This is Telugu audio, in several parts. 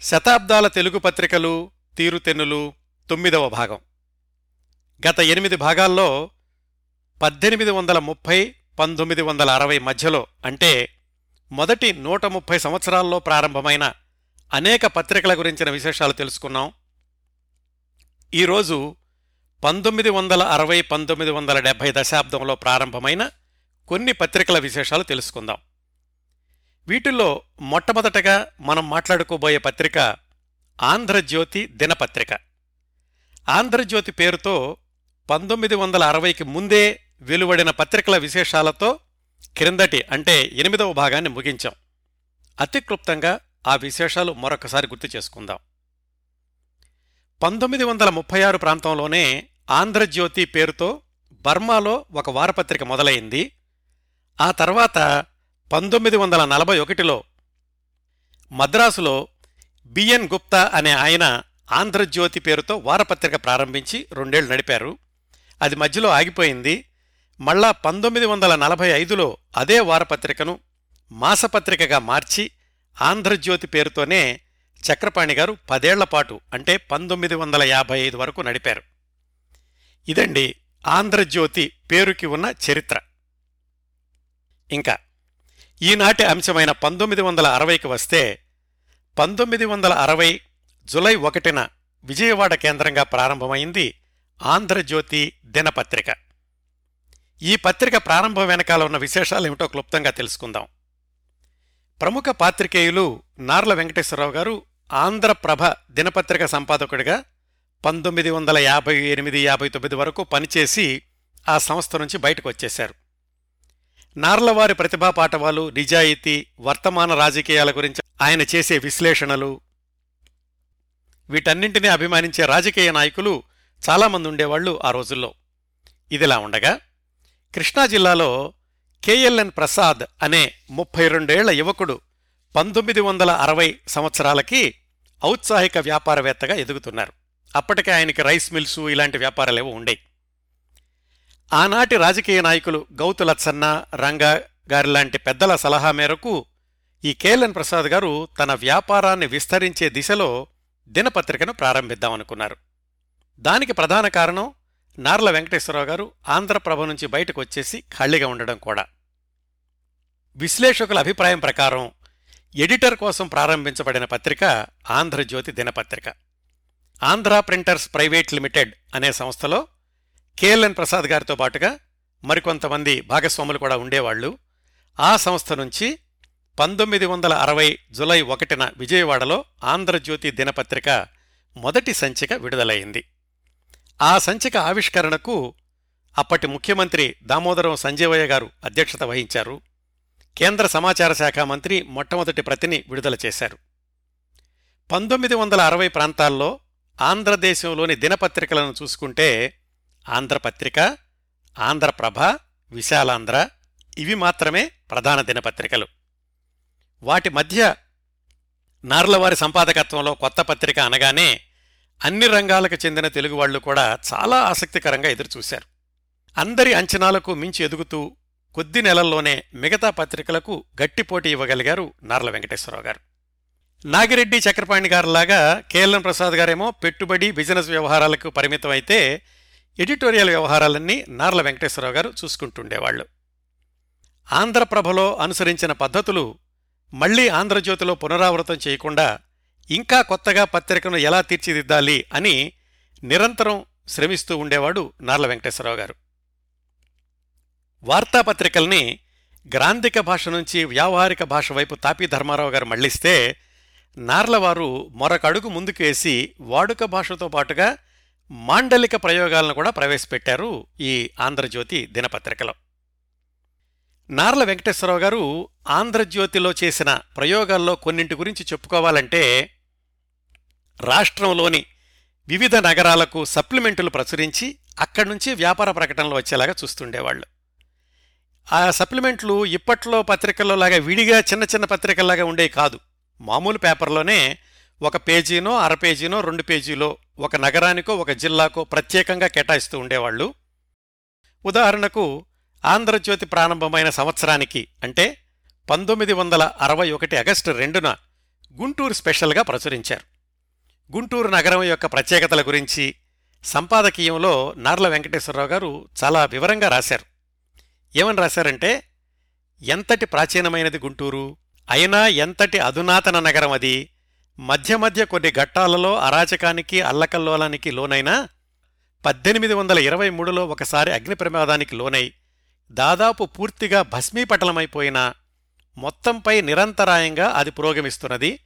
శతాబ్దాల తెలుగు పత్రికలు తీరుతెన్నులు తొమ్మిదవ భాగం. గత ఎనిమిది భాగాల్లో పద్దెనిమిది వందల ముప్పై పంతొమ్మిది వందల అరవై మధ్యలో అంటే మొదటి నూట ముప్పై సంవత్సరాల్లో ప్రారంభమైన అనేక పత్రికల గురించిన విశేషాలు తెలుసుకున్నాం. ఈరోజు పంతొమ్మిది వందల అరవై పంతొమ్మిది వందల డెబ్భై దశాబ్దంలో ప్రారంభమైన కొన్ని పత్రికల విశేషాలు తెలుసుకుందాం. వీటిల్లో మొట్టమొదటగా మనం మాట్లాడుకోబోయే పత్రిక ఆంధ్రజ్యోతి దినపత్రిక. ఆంధ్రజ్యోతి పేరుతో పంతొమ్మిది వందల అరవైకి ముందే వెలువడిన పత్రికల విశేషాలతో క్రిందటి అంటే ఎనిమిదవ భాగాన్ని ముగించాం. అతి క్లుప్తంగా ఆ విశేషాలు మరొకసారి గుర్తు చేసుకుందాం. పంతొమ్మిది వందల ముప్పై ఆరు ప్రాంతంలోనే ఆంధ్రజ్యోతి పేరుతో బర్మాలో ఒక వారపత్రిక మొదలైంది. ఆ తర్వాత పంతొమ్మిది వందల నలభై ఒకటిలో మద్రాసులో బిఎన్ గుప్తా అనే ఆయన ఆంధ్రజ్యోతి పేరుతో వారపత్రిక ప్రారంభించి రెండేళ్ళు నడిపారు. అది మధ్యలో ఆగిపోయింది. మళ్ళా పంతొమ్మిది వందల నలభై ఐదులో అదే వారపత్రికను మాసపత్రికగా మార్చి ఆంధ్రజ్యోతి పేరుతోనే చక్రపాణి గారు పదేళ్ళపాటు అంటే పంతొమ్మిది వందల యాభై ఐదు వరకు నడిపారు. ఇదండి ఆంధ్రజ్యోతి పేరుకి ఉన్న చరిత్ర. ఇంకా ఈనాటి అంశమైన పంతొమ్మిది వందల అరవైకి వస్తే పంతొమ్మిది వందల అరవై జులై ఒకటిన విజయవాడ కేంద్రంగా ప్రారంభమైంది ఆంధ్రజ్యోతి దినపత్రిక. ఈ పత్రిక ప్రారంభం వెనకాల ఉన్న విశేషాలేమిటో క్లుప్తంగా తెలుసుకుందాం. ప్రముఖ పాత్రికేయులు నార్ల వెంకటేశ్వరరావు గారు ఆంధ్రప్రభ దినపత్రిక సంపాదకుడిగా పంతొమ్మిది వందల యాభై ఎనిమిది యాభై తొమ్మిది వరకు పనిచేసి ఆ సంస్థ నుంచి బయటకు వచ్చేశారు. నార్లవారి ప్రతిభా పాఠవాలు నిజాయితీ వర్తమాన రాజకీయాల గురించి ఆయన చేసే విశ్లేషణలు. వీటన్నింటినీ అభిమానించే రాజకీయ నాయకులు చాలామంది ఉండేవాళ్ళు ఆ రోజుల్లో. ఇదిలా ఉండగా కృష్ణా జిల్లాలో కేఎల్ఎన్ ప్రసాద్ అనే ముప్పై రెండేళ్ళ యువకుడు పంతొమ్మిది వందల అరవై సంవత్సరాలకి ఔత్సాహిక వ్యాపారవేత్తగా ఎదుగుతున్నారు. అప్పటికే ఆయనకి రైస్ మిల్సు ఇలాంటి వ్యాపారాలేవో ఉండేవి ఆనాటి రాజకీయ నాయకులు గౌతు లచ్చన్న రంగా గారిలాంటి పెద్దల సలహా మేరకు ఈ కేఎల్ఎన్ ప్రసాద్ గారు తన వ్యాపారాన్ని విస్తరించే దిశలో దినపత్రికను ప్రారంభిద్దామనుకున్నారు. దానికి ప్రధాన కారణం నార్ల వెంకటేశ్వరరావు గారు ఆంధ్రప్రభ నుంచి బయటకు వచ్చేసి ఖాళీగా ఉండడం కూడా. విశ్లేషకుల అభిప్రాయం ప్రకారం ఎడిటర్ కోసం ప్రారంభించబడిన పత్రిక ఆంధ్రజ్యోతి దినపత్రిక. ఆంధ్ర ప్రింటర్స్ ప్రైవేట్ లిమిటెడ్ అనే సంస్థలో కేఎల్ఎన్ ప్రసాద్ గారితో పాటుగా మరికొంతమంది భాగస్వాములు కూడా ఉండేవాళ్ళు ఆ సంస్థ నుంచి పంతొమ్మిది వందల అరవై జులై ఒకటిన విజయవాడలో ఆంధ్రజ్యోతి దినపత్రిక మొదటి సంచిక విడుదలైంది. ఆ సంచిక ఆవిష్కరణకు అప్పటి ముఖ్యమంత్రి దామోదరం సంజీవయ్య గారు అధ్యక్షత వహించారు. కేంద్ర సమాచార శాఖ మంత్రి మొట్టమొదటి ప్రతిని విడుదల చేశారు. పంతొమ్మిది వందల అరవై ప్రాంతాల్లో ఆంధ్రదేశంలోని దినపత్రికలను చూసుకుంటే ఆంధ్రపత్రిక ఆంధ్రప్రభ విశాలాంధ్ర ఇవి మాత్రమే ప్రధాన దినపత్రికలు. వాటి మధ్య నార్లవారి సంపాదకత్వంలో కొత్త పత్రిక అనగానే అన్ని రంగాలకు చెందిన తెలుగు వాళ్ళు కూడా చాలా ఆసక్తికరంగా ఎదురుచూశారు. అందరి అంచనాలకు మించి ఎదుగుతూ కొద్ది నెలల్లోనే మిగతా పత్రికలకు గట్టి పోటీ ఇవ్వగలిగారు నార్ల వెంకటేశ్వరరావు గారు. నాగిరెడ్డి చక్రపాణి గారిలాగా కేఎల్ఎన్ ప్రసాద్ గారేమో పెట్టుబడి బిజినెస్ వ్యవహారాలకు పరిమితమైతే ఎడిటోరియల్ వ్యవహారాలన్నీ నార్ల వెంకటేశ్వరరావు గారు చూసుకుంటుండేవాళ్ళు ఆంధ్రప్రభలో అనుసరించిన పద్ధతులు మళ్ళీ ఆంధ్రజ్యోతిలో పునరావృతం చేయకుండా ఇంకా కొత్తగా పత్రికను ఎలా తీర్చిదిద్దాలి అని నిరంతరం శ్రమిస్తూ ఉండేవాడు నార్ల వెంకటేశ్వరరావు గారు. వార్తాపత్రికల్ని గ్రాంధిక భాష నుంచి వ్యావహారిక భాష వైపు తాపీ ధర్మారావు గారు మళ్ళిస్తే నార్లవారు మరొక అడుగు ముందుకు వేసి వాడుక భాషతో పాటుగా మాండలిక ప్రయోగాలను కూడా ప్రవేశపెట్టారు ఈ ఆంధ్రజ్యోతి దినపత్రికలో. నార్ల వెంకటేశ్వరరావు గారు ఆంధ్రజ్యోతిలో చేసిన ప్రయోగాల్లో కొన్నింటి గురించి చెప్పుకోవాలంటే రాష్ట్రంలోని వివిధ నగరాలకు సప్లిమెంటులు ప్రచురించి అక్కడి నుంచి వ్యాపార ప్రకటనలు వచ్చేలాగా చూస్తుండేవాళ్ళు. ఆ సప్లిమెంట్లు ఇప్పట్లో పత్రికల్లో లాగా విడిగా చిన్న చిన్న పత్రికల్లాగా ఉండేవి కాదు. మామూలు పేపర్లోనే ఒక పేజీనో అర పేజీనో రెండు పేజీలో ఒక నగరానికో ఒక జిల్లాకో ప్రత్యేకంగా కేటాయిస్తూ ఉండేవాళ్ళు. ఉదాహరణకు ఆంధ్రజ్యోతి ప్రారంభమైన సంవత్సరానికి అంటే పంతొమ్మిది వందల అరవై ఒకటి ఆగస్టు రెండున గుంటూరు స్పెషల్గా ప్రచురించారు. గుంటూరు నగరం యొక్క ప్రత్యేకతల గురించి సంపాదకీయంలో నార్ల వెంకటేశ్వరరావు గారు చాలా వివరంగా రాశారు. ఏమని రాశారంటే ఎంతటి ప్రాచీనమైనది గుంటూరు? అయినా ఎంతటి అధునాతన నగరం అది? మధ్య మధ్య కొన్ని ఘట్టాలలో అరాచకానికి అల్లకల్లోలానికి లోనైనా పద్దెనిమిది వందల ఇరవై మూడులో ఒకసారి అగ్ని ప్రమాదానికి లోనై దాదాపు పూర్తిగా భస్మీపటలమైపోయిన మొత్తంపై నిరంతరాయంగా అది పురోగమిస్తున్నది.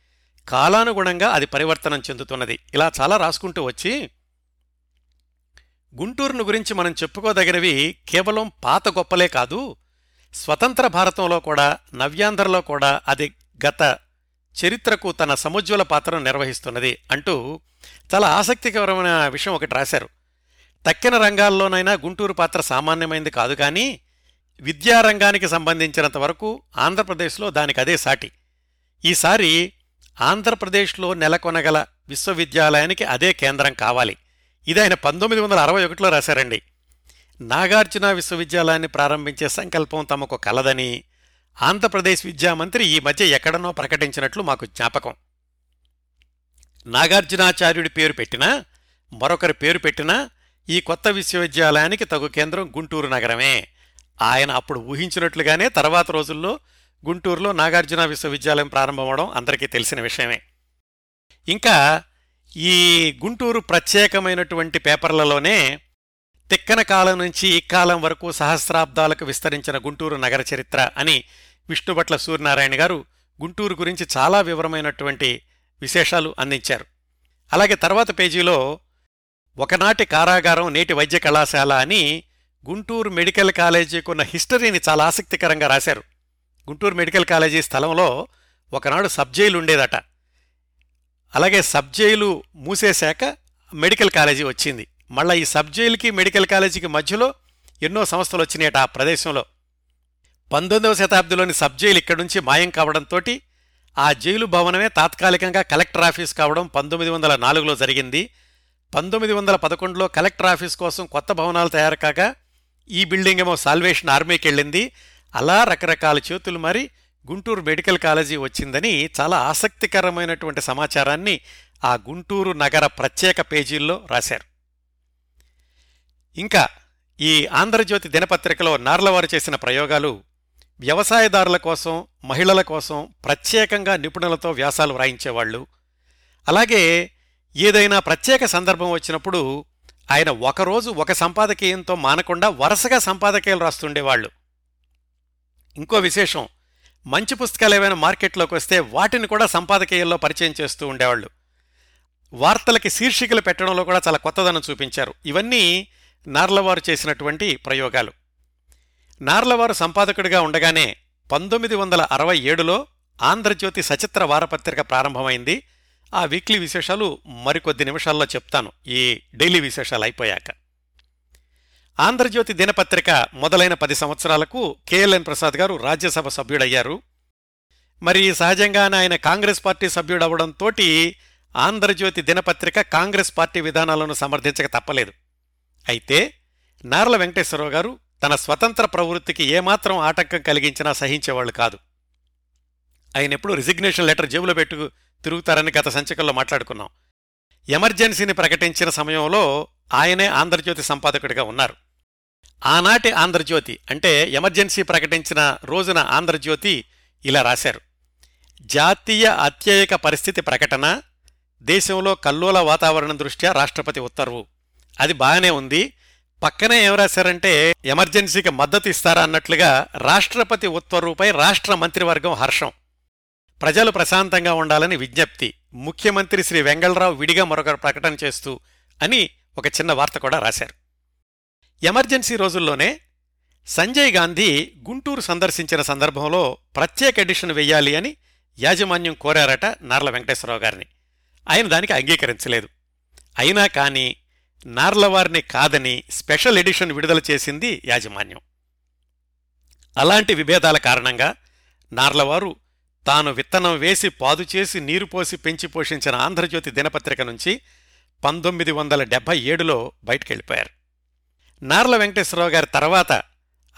కాలానుగుణంగా అది పరివర్తనం చెందుతున్నది. ఇలా చాలా రాసుకుంటూ వచ్చి గుంటూరును గురించి మనం చెప్పుకోదగినవి కేవలం పాత గొప్పలే కాదు. స్వతంత్ర భారతంలో కూడా నవ్యాంధ్రలో కూడా అది గత చరిత్రకు తన సముజ్వల పాత్రను నిర్వహిస్తున్నది అంటూ చాలా ఆసక్తికరమైన విషయం ఒకటి రాశారు. తక్కిన రంగాల్లోనైనా గుంటూరు పాత్ర సామాన్యమైంది కాదు కానీ విద్యారంగానికి సంబంధించినంత వరకు ఆంధ్రప్రదేశ్లో దానికి అదే సాటి. ఈసారి ఆంధ్రప్రదేశ్లో నెలకొనగల విశ్వవిద్యాలయానికి అదే కేంద్రం కావాలి. ఇది ఆయన పంతొమ్మిది వందల అరవై ఒకటిలో రాశారండి. నాగార్జున విశ్వవిద్యాలయాన్ని ప్రారంభించే సంకల్పం తమకు కలదని ఆంధ్రప్రదేశ్ విద్యామంత్రి ఈ మధ్య ఎక్కడనో ప్రకటించినట్లు మాకు జ్ఞాపకం. నాగార్జునాచార్యుడి పేరు పెట్టినా మరొకరి పేరు పెట్టినా ఈ కొత్త విశ్వవిద్యాలయానికి తగు కేంద్రం గుంటూరు నగరమే. ఆయన అప్పుడు ఊహించినట్లుగానే తర్వాత రోజుల్లో గుంటూరులో నాగార్జున విశ్వవిద్యాలయం ప్రారంభమవడం అందరికీ తెలిసిన విషయమే. ఇంకా ఈ గుంటూరు ప్రత్యేకమైనటువంటి పేపర్లలోనే తిక్కన కాలం నుంచి ఈ కాలం వరకు సహస్రాబ్దాలకు విస్తరించిన గుంటూరు నగర చరిత్ర అని విష్ణుభట్ల సూర్యనారాయణ గారు గుంటూరు గురించి చాలా వివరమైనటువంటి విశేషాలు అందించారు. అలాగే తర్వాత పేజీలో ఒకనాటి కారాగారం నేటి వైద్య కళాశాల అని గుంటూరు మెడికల్ కాలేజీకి ఉన్న హిస్టరీని చాలా ఆసక్తికరంగా రాశారు. గుంటూరు మెడికల్ కాలేజీ స్థలంలో ఒకనాడు సబ్జైలు ఉండేదట. అలాగే సబ్జైలు మూసేశాక మెడికల్ కాలేజీ వచ్చింది. మళ్ళీ ఈ సబ్ జైలుకి మెడికల్ కాలేజీకి మధ్యలో ఎన్నో సంస్థలు వచ్చినాయట ఆ ప్రదేశంలో. పంతొమ్మిదవ శతాబ్దిలోని సబ్ జైలు ఇక్కడి నుంచి మాయం కావడంతో ఆ జైలు భవనమే తాత్కాలికంగా కలెక్టర్ ఆఫీస్ కావడం పంతొమ్మిది వందల నాలుగులో జరిగింది. పంతొమ్మిది వందల పదకొండులో కలెక్టర్ ఆఫీస్ కోసం కొత్త భవనాలు తయారు కాగా ఈ బిల్డింగ్ ఏమో సాల్వేషన్ ఆర్మీకి వెళ్ళింది. అలా రకరకాల చేతులు మరి గుంటూరు మెడికల్ కాలేజీ వచ్చిందని చాలా ఆసక్తికరమైనటువంటి సమాచారాన్ని ఆ గుంటూరు నగర ప్రత్యేక పేజీల్లో రాశారు. ఇంకా ఈ ఆంధ్రజ్యోతి దినపత్రికలో నార్లవారు చేసిన ప్రయోగాలు వ్యవసాయదారుల కోసం మహిళల కోసం ప్రత్యేకంగా నిపుణులతో వ్యాసాలు వ్రాయించేవాళ్ళు. అలాగే ఏదైనా ప్రత్యేక సందర్భం వచ్చినప్పుడు ఆయన ఒకరోజు ఒక సంపాదకీయంతో మానకుండా వరుసగా సంపాదకీయాలు రాస్తుండేవాళ్ళు. ఇంకో విశేషం మంచి పుస్తకాలు ఏమైనా మార్కెట్లోకి వస్తే వాటిని కూడా సంపాదకీయాల్లో పరిచయం చేస్తూ ఉండేవాళ్ళు. వార్తలకి శీర్షికలు పెట్టడంలో కూడా చాలా కొత్తదనం చూపించారు. ఇవన్నీ నార్లవారు చేసినటువంటి ప్రయోగాలు. నార్లవారు సంపాదకుడిగా ఉండగానే పంతొమ్మిది వందల అరవై ఏడులో ఆంధ్రజ్యోతి సచిత్ర వారపత్రిక ప్రారంభమైంది. ఆ వీక్లీ విశేషాలు మరికొద్ది నిమిషాల్లో చెప్తాను. ఈ డైలీ విశేషాలు అయిపోయాక. ఆంధ్రజ్యోతి దినపత్రిక మొదలైన పది సంవత్సరాలకు కేఎల్ఎన్ ప్రసాద్ గారు రాజ్యసభ సభ్యుడయ్యారు. మరి సహజంగానే ఆయన కాంగ్రెస్ పార్టీ సభ్యుడవడంతో ఆంధ్రజ్యోతి దినపత్రిక కాంగ్రెస్ పార్టీ విధానాలను సమర్థించక తప్పలేదు. అయితే నార్ల వెంకటేశ్వరరావు గారు తన స్వతంత్ర ప్రవృత్తికి ఏమాత్రం ఆటంకం కలిగించినా సహించేవాళ్ళు కాదు. ఆయన ఎప్పుడు రిజిగ్నేషన్ లెటర్ జేబులో పెట్టు తిరుగుతారని గత సంచికల్లో మాట్లాడుకున్నాం. ఎమర్జెన్సీని ప్రకటించిన సమయంలో ఆయనే ఆంధ్రజ్యోతి సంపాదకుడిగా ఉన్నారు. ఆనాటి ఆంధ్రజ్యోతి అంటే ఎమర్జెన్సీ ప్రకటించిన రోజున ఆంధ్రజ్యోతి ఇలా రాశారు. జాతీయ అత్యయిక పరిస్థితి ప్రకటన దేశంలో కల్లోల వాతావరణం దృష్ట్యా రాష్ట్రపతి ఉత్తర్వు. అది బాగానే ఉంది. పక్కనే ఏం రాశారంటే ఎమర్జెన్సీకి మద్దతు ఇస్తారా అన్నట్లుగా రాష్ట్రపతి ఉత్తర్వుపై రాష్ట్ర మంత్రివర్గం హర్షం. ప్రజలు ప్రశాంతంగా ఉండాలని విజ్ఞప్తి. ముఖ్యమంత్రి శ్రీ వెంగళరావు విడిగా మరొక ప్రకటన చేస్తూ అని ఒక చిన్న వార్త కూడా రాశారు. ఎమర్జెన్సీ రోజుల్లోనే సంజయ్ గాంధీ గుంటూరు సందర్శించిన సందర్భంలో ప్రత్యేక ఎడిషన్ వెయ్యాలి అని యాజమాన్యం కోరారట నార్ల వెంకటేశ్వరరావు గారిని. ఆయన దానికి అంగీకరించలేదు. అయినా కానీ నార్లవారిని కాదని స్పెషల్ ఎడిషన్ విడుదల చేసింది యాజమాన్యం. అలాంటి విభేదాల కారణంగా నార్లవారు తాను విత్తనం వేసి పాదు చేసి నీరు పోసి పెంచి పోషించిన ఆంధ్రజ్యోతి దినపత్రిక నుంచి పంతొమ్మిది వందల డెబ్బై ఏడులో బయటకెళ్ళిపోయారు. నార్ల వెంకటేశ్వరరావు గారి తర్వాత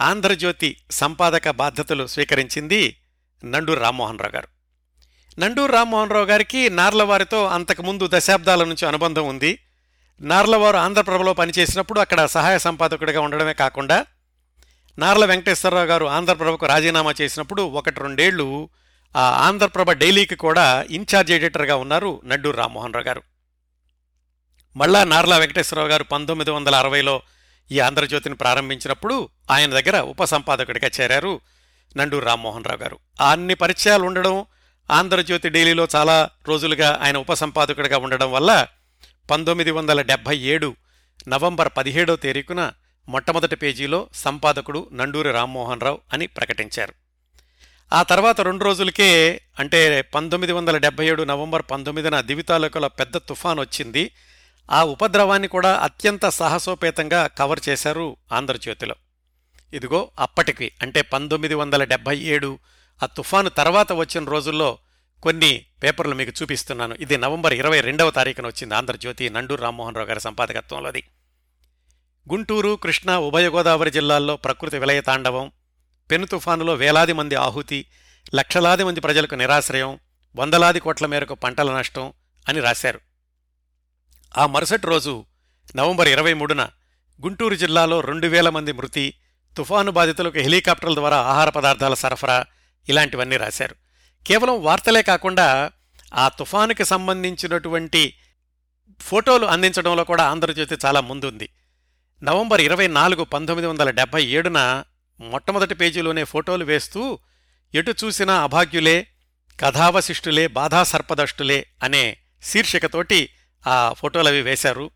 ఆంధ్రజ్యోతి సంపాదక బాధ్యతలు స్వీకరించింది నండూరు రామ్మోహన్ రావు గారు నండూరు రామ్మోహన్ రావు గారికి నార్లవారితో అంతకుముందు దశాబ్దాల నుంచి అనుబంధం ఉంది. నార్లవారు ఆంధ్రప్రభలో పనిచేసినప్పుడు అక్కడ సహాయ సంపాదకుడిగా ఉండడమే కాకుండా నార్ల వెంకటేశ్వరరావు గారు ఆంధ్రప్రభకు రాజీనామా చేసినప్పుడు ఒకటి రెండేళ్ళు ఆ ఆంధ్రప్రభ డైలీకి కూడా ఇన్ఛార్జ్ ఎడిటర్గా ఉన్నారు నడ్డూరు రామ్మోహన్ రావు గారు. మళ్ళా నార్ల వెంకటేశ్వరరావు గారు పంతొమ్మిది వందల అరవైలో ఈ ఆంధ్రజ్యోతిని ప్రారంభించినప్పుడు ఆయన దగ్గర ఉప సంపాదకుడిగా చేరారు నండూరు రామ్మోహన్ రావు గారు. అన్ని పరిచయాలు ఉండడం ఆంధ్రజ్యోతి డైలీలో చాలా రోజులుగా ఆయన ఉప సంపాదకుడిగా ఉండడం వల్ల పంతొమ్మిది వందల డెబ్భై ఏడు నవంబర్ పదిహేడో తేదీకున మొట్టమొదటి పేజీలో సంపాదకుడు నండూరి రామ్మోహన్ రావు అని ప్రకటించారు. ఆ తర్వాత రెండు రోజులకే అంటే పంతొమ్మిది వందల డెబ్బై ఏడు నవంబర్ పంతొమ్మిదిన దివితాలకుల పెద్ద తుఫాన్ వచ్చింది. ఆ ఉపద్రవాన్ని కూడా అత్యంత సాహసోపేతంగా కవర్ చేశారు ఆంధ్రజ్యోతిలో ఇదిగో అప్పటికి అంటే పంతొమ్మిది వందల డెబ్బై ఏడు ఆ తుఫాను తర్వాత వచ్చిన రోజుల్లో కొన్ని పేపర్లు మీకు చూపిస్తున్నాను. ఇది నవంబర్ ఇరవై రెండవ తారీఖున వచ్చింది. ఆంధ్రజ్యోతి నండూరు రామ్మోహన్ రావు గారి సంపాదకత్వంలోది గుంటూరు కృష్ణా ఉభయ గోదావరి జిల్లాల్లో ప్రకృతి విలయ తాండవం పెను తుఫానులో వేలాది మంది ఆహుతి లక్షలాది మంది ప్రజలకు నిరాశ్రయం వందలాది కోట్ల మేరకు పంటల నష్టం అని రాశారు. ఆ మరుసటి రోజు నవంబర్ ఇరవై మూడున గుంటూరు జిల్లాలో రెండు వేల మంది మృతి తుఫాను బాధితులకు హెలికాప్టర్ల ద్వారా ఆహార పదార్థాల సరఫరా ఇలాంటివన్నీ రాశారు. కేవలం వార్తలే కాకుండా ఆ తుఫానుకి సంబంధించినటువంటి ఫోటోలు అందించడంలో కూడా ఆంధ్రజ్యోతి చాలా ముందుంది. నవంబర్ ఇరవై నాలుగు పంతొమ్మిది వందల డెబ్బై ఏడున మొట్టమొదటి పేజీలోనే ఫోటోలు వేస్తూ ఎటు చూసినా అభాగ్యులే కథావశిష్టులే బాధాసర్పదష్టులే అనే శీర్షికతోటి ఆ ఫోటోలు అవి వేశారు.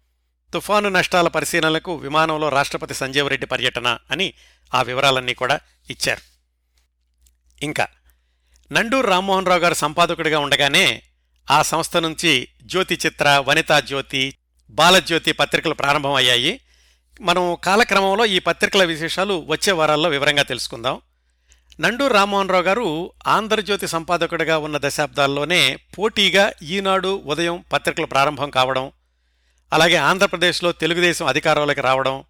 తుఫాను నష్టాల పరిశీలనలకు విమానంలో రాష్ట్రపతి సంజీవరెడ్డి పర్యటన అని ఆ వివరాలన్నీ కూడా ఇచ్చారు. ఇంకా నండూరు రామ్మోహన్ రావు గారు సంపాదకుడిగా ఉండగానే ఆ సంస్థ నుంచి జ్యోతి చిత్ర వనితా జ్యోతి బాలజ్యోతి పత్రికలు ప్రారంభమయ్యాయి. మనం కాలక్రమంలో ఈ పత్రికల విశేషాలు వచ్చే వారాల్లో వివరంగా తెలుసుకుందాం. నండూరు రామ్మోహన్ రావు గారు ఆంధ్రజ్యోతి సంపాదకుడిగా ఉన్న దశాబ్దాల్లోనే పోటీగా ఈనాడు ఉదయం పత్రికలు ప్రారంభం కావడం అలాగే ఆంధ్రప్రదేశ్లో తెలుగుదేశం అధికారంలోకి రావడం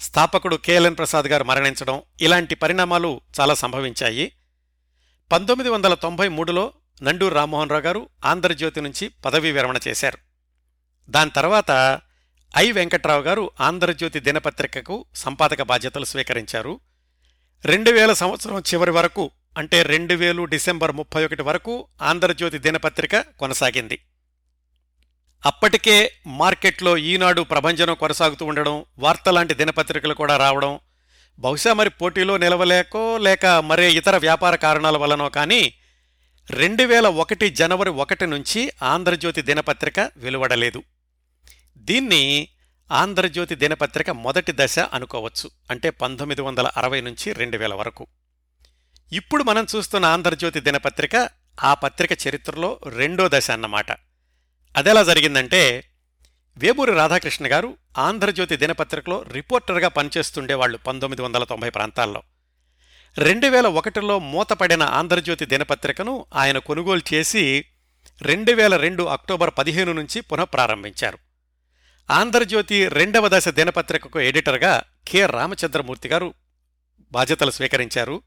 స్థాపకుడు కేఎల్ఎన్ ప్రసాద్ గారు మరణించడం ఇలాంటి పరిణామాలు చాలా సంభవించాయి. పంతొమ్మిది వందల తొంభై మూడులో నండూరు రామ్మోహన్ రావు గారు ఆంధ్రజ్యోతి నుంచి పదవీ విరమణ చేశారు. దాని తర్వాత ఐ వెంకట్రావు గారు ఆంధ్రజ్యోతి దినపత్రికకు సంపాదక బాధ్యతలు స్వీకరించారు. రెండు వేల సంవత్సరం చివరి వరకు అంటే రెండు వేలు డిసెంబర్ ముప్పై ఒకటి వరకు ఆంధ్రజ్యోతి దినపత్రిక కొనసాగింది. అప్పటికే మార్కెట్లో ఈనాడు ప్రభంజనం కొనసాగుతూ ఉండడం వార్త లాంటి దినపత్రికలు కూడా రావడం బహుశా మరి పోటీలో నిలవలేకో లేక మరే ఇతర వ్యాపార కారణాల వలనో కానీ రెండు వేల ఒకటి జనవరి ఒకటి నుంచి ఆంధ్రజ్యోతి దినపత్రిక వెలువడలేదు. దీన్ని ఆంధ్రజ్యోతి దినపత్రిక మొదటి దశ అనుకోవచ్చు అంటే పంతొమ్మిది వందల అరవై నుంచి రెండు వేల వరకు. ఇప్పుడు మనం చూస్తున్న ఆంధ్రజ్యోతి దినపత్రిక ఆ పత్రిక చరిత్రలో రెండో దశ అన్నమాట. అదెలా జరిగిందంటే వేబూరి రాధాకృష్ణ గారు ఆంధ్రజ్యోతి దినపత్రికలో రిపోర్టర్గా పనిచేస్తుండేవాళ్ళు పంతొమ్మిది వందల తొంభై ప్రాంతాల్లో. రెండు వేల ఒకటిలో మూతపడిన ఆంధ్రజ్యోతి దినపత్రికను ఆయన కొనుగోలు చేసి రెండు వేల రెండు అక్టోబర్ పదిహేను నుంచి పునఃప్రారంభించారు ఆంధ్రజ్యోతి రెండవ దశ దినపత్రికకు ఎడిటర్గా కె. రామచంద్రమూర్తి గారు బాధ్యతలు స్వీకరించారు.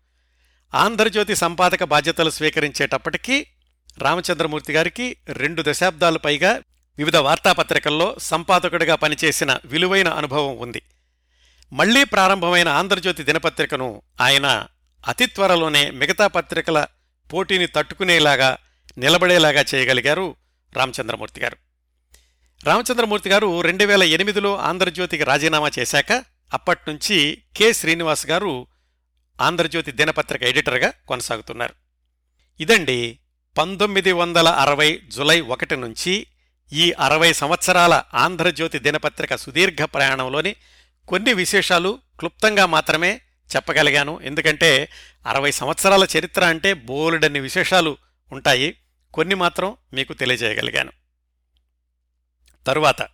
ఆంధ్రజ్యోతి సంపాదక బాధ్యతలు స్వీకరించేటప్పటికీ రామచంద్రమూర్తి గారికి రెండు దశాబ్దాలు పైగా వివిధ వార్తాపత్రికల్లో సంపాదకుడిగా పనిచేసిన విలువైన అనుభవం ఉంది. మళ్ళీ ప్రారంభమైన ఆంధ్రజ్యోతి దినపత్రికను ఆయన అతి త్వరలోనే మిగతా పత్రికల పోటీని తట్టుకునేలాగా నిలబడేలాగా చేయగలిగారు రామచంద్రమూర్తి గారు. రామచంద్రమూర్తి గారు రెండు వేల ఎనిమిదిలో ఆంధ్రజ్యోతికి రాజీనామా చేశాక అప్పట్నుంచి కె. శ్రీనివాస్ గారు ఆంధ్రజ్యోతి దినపత్రిక ఎడిటర్గా కొనసాగుతున్నారు. ఇదండి పంతొమ్మిది వందల అరవై జులై ఒకటి నుంచి ఈ అరవై సంవత్సరాల ఆంధ్రజ్యోతి దినపత్రిక సుదీర్ఘ ప్రయాణంలోని కొన్ని విశేషాలు క్లుప్తంగా మాత్రమే చెప్పగలిగాను. ఎందుకంటే అరవై సంవత్సరాల చరిత్ర అంటే బోలెడన్ని విశేషాలు ఉంటాయి. కొన్ని మాత్రం మీకు తెలియజేయగలిగాను. తరువాత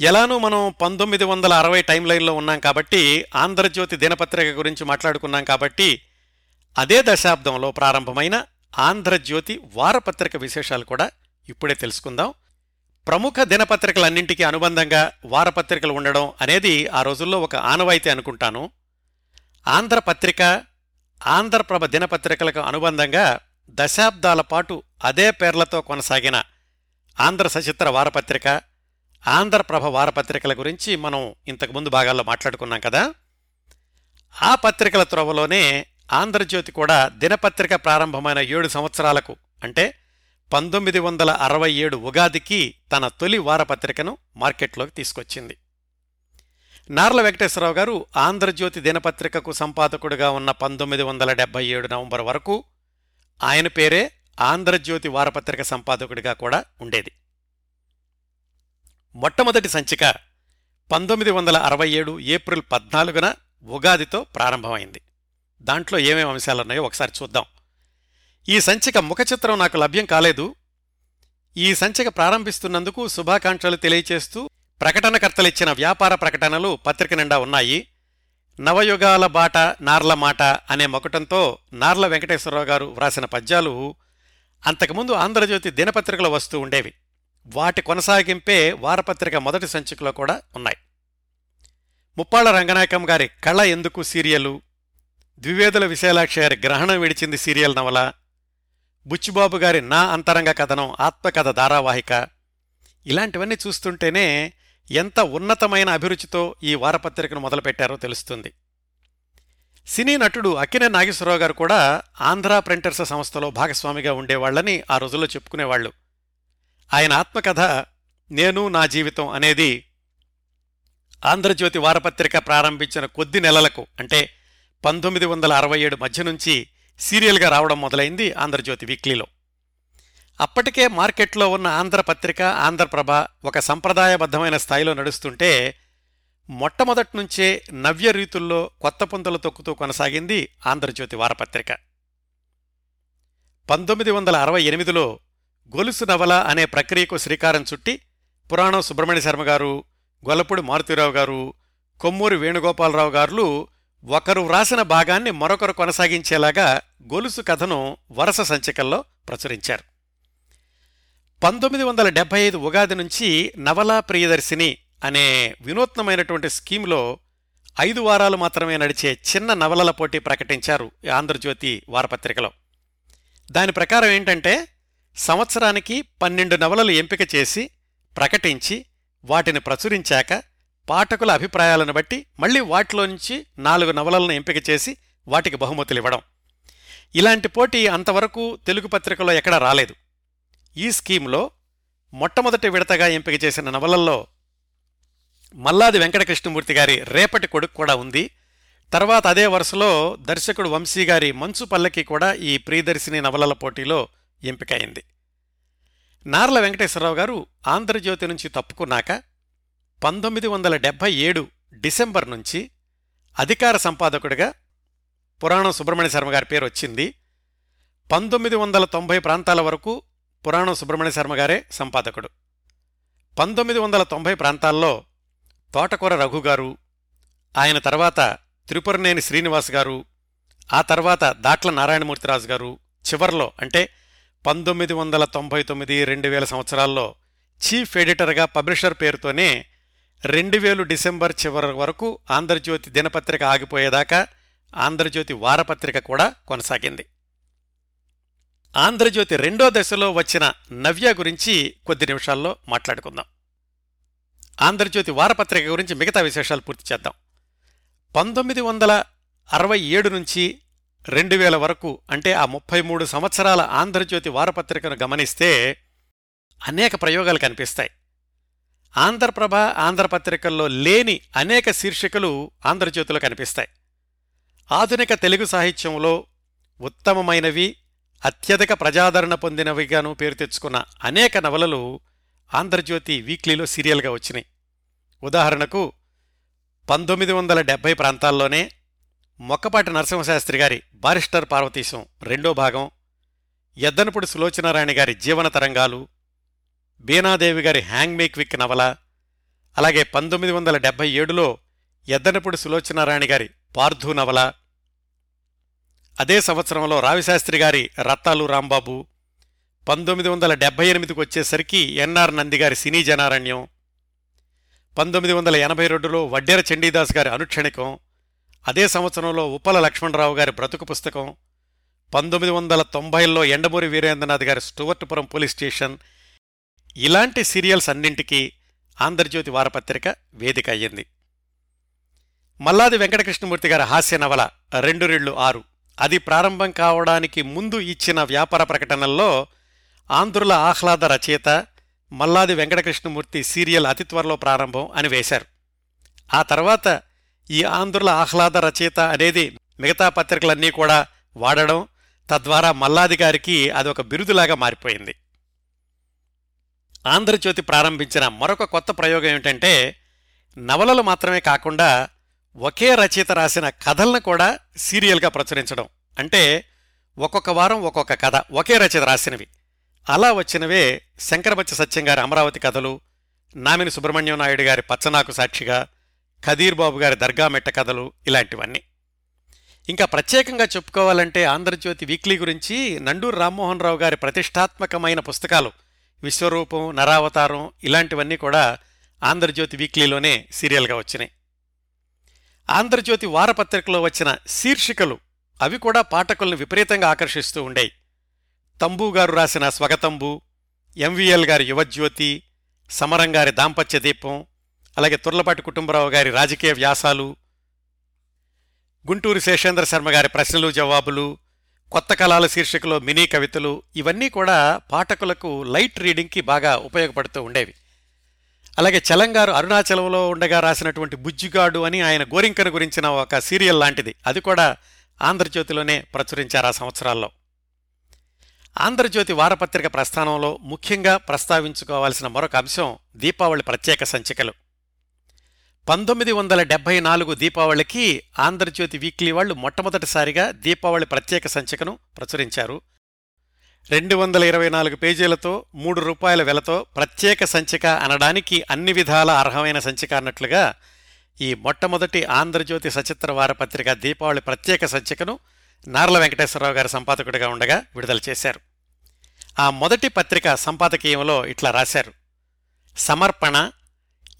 ఎలానూ మనం పంతొమ్మిది వందల అరవై టైం లైన్లో ఉన్నాం కాబట్టి ఆంధ్రజ్యోతి దినపత్రిక గురించి మాట్లాడుకున్నాం కాబట్టి అదే దశాబ్దంలో ప్రారంభమైన ఆంధ్రజ్యోతి వారపత్రిక విశేషాలు కూడా ఇప్పుడే తెలుసుకుందాం. ప్రముఖ దినపత్రికలన్నింటికీ అనుబంధంగా వారపత్రికలు ఉండడం అనేది ఆ రోజుల్లో ఒక ఆనవాయితీ అనుకుంటాను. ఆంధ్రపత్రిక ఆంధ్రప్రభ దినపత్రికలకు అనుబంధంగా దశాబ్దాల పాటు అదే పేర్లతో కొనసాగిన ఆంధ్ర సచిత్ర వారపత్రిక ఆంధ్రప్రభ వారపత్రికల గురించి మనం ఇంతకుముందు భాగాల్లో మాట్లాడుకున్నాం కదా. ఆ పత్రికల త్రోవలోనే ఆంధ్రజ్యోతి కూడా దినపత్రిక ప్రారంభమైన ఏడు సంవత్సరాలకు అంటే పంతొమ్మిది వందల అరవై ఏడు ఉగాదికి తన తొలి వారపత్రికను మార్కెట్లోకి తీసుకొచ్చింది. నార్ల వెంకటేశ్వరరావు గారు ఆంధ్రజ్యోతి దినపత్రికకు సంపాదకుడిగా ఉన్న పంతొమ్మిది వందల డెబ్బై ఏడు నవంబర్ వరకు ఆయన పేరే ఆంధ్రజ్యోతి వారపత్రిక సంపాదకుడిగా కూడా ఉండేది. మొట్టమొదటి సంచిక పంతొమ్మిది వందల అరవై ఏడు ఏప్రిల్ పద్నాలుగున ఉగాదితో ప్రారంభమైంది. దాంట్లో ఏమేమి అంశాలున్నాయో ఒకసారి చూద్దాం. ఈ సంచిక ముఖచిత్రం నాకు లభ్యం కాలేదు. ఈ సంచిక ప్రారంభిస్తున్నందుకు శుభాకాంక్షలు తెలియచేస్తూ ప్రకటనకర్తలిచ్చిన వ్యాపార ప్రకటనలు పత్రిక నిండా ఉన్నాయి. నవయుగాల బాట నార్ల మాట అనే మొకటంతో నార్ల వెంకటేశ్వరరావు గారు వ్రాసిన పద్యాలు అంతకుముందు ఆంధ్రజ్యోతి దినపత్రికలో వస్తూ ఉండేవి. వాటి కొనసాగింపే వారపత్రిక మొదటి సంచికలో కూడా ఉన్నాయి. ముప్పాళ్ళ రంగనాయకం గారి కళ ఎందుకు సీరియలు? ద్వివేదుల విశాలాక్షి గారి గ్రహణం విడిచింది సీరియల్ నవల బుచ్చిబాబు గారి నా అంతరంగ కథనం ఆత్మకథ ధారావాహిక. ఇలాంటివన్నీ చూస్తుంటేనే ఎంత ఉన్నతమైన అభిరుచితో ఈ వారపత్రికను మొదలుపెట్టారో తెలుస్తుంది. సినీ నటుడు అక్కినే నాగేశ్వరరావు గారు కూడా ఆంధ్రా ప్రింటర్స్ సంస్థలో భాగస్వామిగా ఉండేవాళ్ళని ఆ రోజుల్లో చెప్పుకునేవాళ్ళు ఆయన ఆత్మకథ నేను నా జీవితం అనేది ఆంధ్రజ్యోతి వారపత్రిక ప్రారంభించిన కొద్ది నెలలకు అంటే పంతొమ్మిది వందల అరవై ఏడు మధ్య నుంచి సీరియల్గా రావడం మొదలైంది ఆంధ్రజ్యోతి వీక్లీలో. అప్పటికే మార్కెట్లో ఉన్న ఆంధ్రపత్రిక ఆంధ్రప్రభ ఒక సంప్రదాయబద్ధమైన స్థాయిలో నడుస్తుంటే మొట్టమొదటి నుంచే నవ్య రీతుల్లో కొత్త పుంతలు తొక్కుతూ కొనసాగింది ఆంధ్రజ్యోతి వారపత్రిక. పంతొమ్మిది వందల అరవై ఎనిమిదిలో గొలుసు నవల అనే ప్రక్రియకు శ్రీకారం చుట్టి పురాణం సుబ్రహ్మణ్య శర్మ గారు గొల్లపూడి మారుతీరావు గారు కొమ్మూరి వేణుగోపాలరావు గారులు ఒకరు వ్రాసిన భాగాన్ని మరొకరు కొనసాగించేలాగా గొలుసు కథను వరుస సంచికల్లో ప్రచురించారు. పంతొమ్మిది వందల డెబ్బై ఐదు ఉగాది నుంచి నవలా ప్రియదర్శిని అనే వినూత్నమైనటువంటి స్కీమ్లో ఐదు వారాలు మాత్రమే నడిచే చిన్న నవలల పోటీ ప్రకటించారు ఆంధ్రజ్యోతి వారపత్రికలో. దాని ప్రకారం ఏంటంటే సంవత్సరానికి పన్నెండు నవలలు ఎంపిక చేసి ప్రకటించి వాటిని ప్రచురించాక పాఠకుల అభిప్రాయాలను బట్టి మళ్ళీ వాటిలో నుంచి నాలుగు నవలలను ఎంపిక చేసి వాటికి బహుమతులు ఇవ్వడం ఇలాంటి పోటీ అంతవరకు తెలుగు పత్రికలో ఎక్కడా రాలేదు. ఈ స్కీమ్లో మొట్టమొదటి విడతగా ఎంపిక చేసిన నవలల్లో మల్లాది వెంకటకృష్ణమూర్తి గారి రేపటి కొడుకు కూడా ఉంది. తర్వాత అదే వరుసలో దర్శకుడు వంశీ గారి మంచు పల్లకి కూడా ఈ ప్రియదర్శిని నవలల పోటీలో ఎంపికైంది నార్ల వెంకటేశ్వరరావు గారు ఆంధ్రజ్యోతి నుంచి తప్పుకున్నాక పంతొమ్మిది వందల డెబ్భై ఏడు డిసెంబర్ నుంచి అధికార సంపాదకుడిగా పురాణం సుబ్రహ్మణ్య శర్మ గారి పేరు వచ్చింది. పంతొమ్మిది వందల తొంభై ప్రాంతాల వరకు పురాణం సుబ్రహ్మణ్య శర్మ గారే సంపాదకుడు. పంతొమ్మిది వందల తొంభై ప్రాంతాల్లో తోటకూర రఘు గారు ఆయన తర్వాత త్రిపురనేని శ్రీనివాస్ గారు ఆ తర్వాత దాట్ల నారాయణమూర్తిరాజు గారు చివర్లో అంటే పంతొమ్మిది వందల తొంభై తొమ్మిది రెండు వేల సంవత్సరాల్లో చీఫ్ ఎడిటర్గా పబ్లిషర్ పేరుతోనే రెండు వేలు డిసెంబర్ చివరి వరకు ఆంధ్రజ్యోతి దినపత్రిక ఆగిపోయేదాకా ఆంధ్రజ్యోతి వారపత్రిక కూడా కొనసాగింది. ఆంధ్రజ్యోతి రెండో దశలో వచ్చిన నవ్య గురించి కొద్ది నిమిషాల్లో మాట్లాడుకుందాం. ఆంధ్రజ్యోతి వారపత్రిక గురించి మిగతా విశేషాలు పూర్తి చేద్దాం. పంతొమ్మిది వందల అరవై ఏడు నుంచి రెండు వేల వరకు అంటే ఆ ముప్పై మూడు సంవత్సరాల ఆంధ్రజ్యోతి వారపత్రికను గమనిస్తే అనేక ప్రయోగాలు కనిపిస్తాయి. ఆంధ్రప్రభ ఆంధ్రపత్రికల్లో లేని అనేక శీర్షికలు ఆంధ్రజ్యోతిలో కనిపిస్తాయి. ఆధునిక తెలుగు సాహిత్యంలో ఉత్తమమైనవి అత్యధిక ప్రజాదరణ పొందినవిగాను పేరు తెచ్చుకున్న అనేక నవలలు ఆంధ్రజ్యోతి వీక్లీలో సీరియల్గా వచ్చినాయి. ఉదాహరణకు పంతొమ్మిది వందల డెబ్బై ప్రాంతాల్లోనే మొక్కపాటి నరసింహశాస్త్రి గారి బారిస్టర్ పార్వతీశం రెండో భాగం ఎద్దనపుడి సులోచనారాయణ గారి జీవన తరంగాలు బీనాదేవి గారి హ్యాంగ్ మేక్ విక్ నవల అలాగే పంతొమ్మిది వందల డెబ్బై ఏడులో ఎద్దనపుడి సులోచనారాయణ గారి పార్థు నవల అదే సంవత్సరంలో రావిశాస్త్రి గారి రత్తాలు రాంబాబు పంతొమ్మిది వందల డెబ్బై ఎనిమిదికి వచ్చేసరికి ఎన్ఆర్ నంది గారి సినీ జనారణ్యం పంతొమ్మిది వందల ఎనభై రెండులో వడ్డేర చండీదాస్ గారి అనుక్షణికం అదే సంవత్సరంలో ఉప్పల లక్ష్మణరావు గారి బ్రతుకు పుస్తకం పంతొమ్మిది వందల తొంభైలో ఎండమూరి వీరేంద్రనాథ్ గారి స్టువర్టుపురం పోలీస్ స్టేషన్ ఇలాంటి సీరియల్స్ అన్నింటికీ ఆంధ్రజ్యోతి వారపత్రిక వేదిక అయ్యింది. మల్లాది వెంకటకృష్ణమూర్తి గారి హాస్య నవల రెండు రెళ్ళు ఆరు. అది ప్రారంభం కావడానికి ముందు ఇచ్చిన వ్యాపార ప్రకటనల్లో ఆంధ్రుల ఆహ్లాద రచయిత మల్లాది వెంకటకృష్ణమూర్తి సీరియల్ అతి త్వరలో ప్రారంభం అని వేశారు. ఆ తర్వాత ఈ ఆంధ్రుల ఆహ్లాద రచయిత అనేది మిగతా పత్రికలన్నీ కూడా వాడడం తద్వారా మల్లాది గారికి అదొక బిరుదులాగా మారిపోయింది. ఆంధ్రజ్యోతి ప్రారంభించిన మరొక కొత్త ప్రయోగం ఏమిటంటే నవలలు మాత్రమే కాకుండా ఒకే రచయిత రాసిన కథలను కూడా సీరియల్గా ప్రచురించడం. అంటే ఒక్కొక్క వారం ఒక్కొక్క కథ ఒకే రచయిత రాసినవి. అలా వచ్చినవే శంకరబచ్చ సత్యం గారి అమరావతి కథలు నామిని సుబ్రహ్మణ్యం నాయుడు గారి పచ్చనాకు సాక్షిగా ఖదీర్ బాబు గారి దర్గా మెట్ట కథలు ఇలాంటివన్నీ. ఇంకా ప్రత్యేకంగా చెప్పుకోవాలంటే ఆంధ్రజ్యోతి వీక్లీ గురించి నండూరు రామ్మోహన్ రావు గారి ప్రతిష్టాత్మకమైన పుస్తకాలు విశ్వరూపం నరావతారం ఇలాంటివన్నీ కూడా ఆంధ్రజ్యోతి వీక్లీలోనే సీరియల్గా వచ్చినాయి. ఆంధ్రజ్యోతి వారపత్రికలో వచ్చిన శీర్షికలు అవి కూడా పాఠకులను విపరీతంగా ఆకర్షిస్తూ ఉండేవి తంబూ గారు రాసిన స్వగతంబు ఎంవిఎల్ గారి యువజ్యోతి సమరం గారి దాంపత్య దీపం అలాగే తుర్లపాటి కుటుంబరావు గారి రాజకీయ వ్యాసాలు గుంటూరు శేషేంద్ర శర్మ గారి ప్రశ్నలు జవాబులు కొత్త కళాల శీర్షికలో మినీ కవితలు ఇవన్నీ కూడా పాఠకులకు లైట్ రీడింగ్కి బాగా ఉపయోగపడుతూ ఉండేవి. అలాగే చలంగారు అరుణాచలంలో ఉండగా రాసినటువంటి బుజ్జిగాడు అని ఆయన గోరింకను గురించిన ఒక సీరియల్ లాంటిది. అది కూడా ఆంధ్రజ్యోతిలోనే ప్రచురించారు ఆ సంవత్సరాల్లో. ఆంధ్రజ్యోతి వారపత్రిక ప్రస్థానంలో ముఖ్యంగా ప్రస్తావించుకోవాల్సిన మరొక అంశం దీపావళి ప్రత్యేక సంచికలు. పంతొమ్మిది వందల డెబ్బై నాలుగు దీపావళికి ఆంధ్రజ్యోతి వీక్లీ వాళ్ళు మొట్టమొదటిసారిగా దీపావళి ప్రత్యేక సంచికను ప్రచురించారు. రెండు వందల ఇరవై నాలుగు పేజీలతో మూడు రూపాయల వెలతో ప్రత్యేక సంచిక అనడానికి అన్ని విధాల అర్హమైన సంచిక అన్నట్లుగా ఈ మొట్టమొదటి ఆంధ్రజ్యోతి సచిత్ర వారపత్రిక దీపావళి ప్రత్యేక సంచికను నార్ల వెంకటేశ్వరరావు గారి సంపాదకుడిగా ఉండగా విడుదల చేశారు. ఆ మొదటి పత్రిక సంపాదకీయంలో ఇట్లా రాశారు. సమర్పణ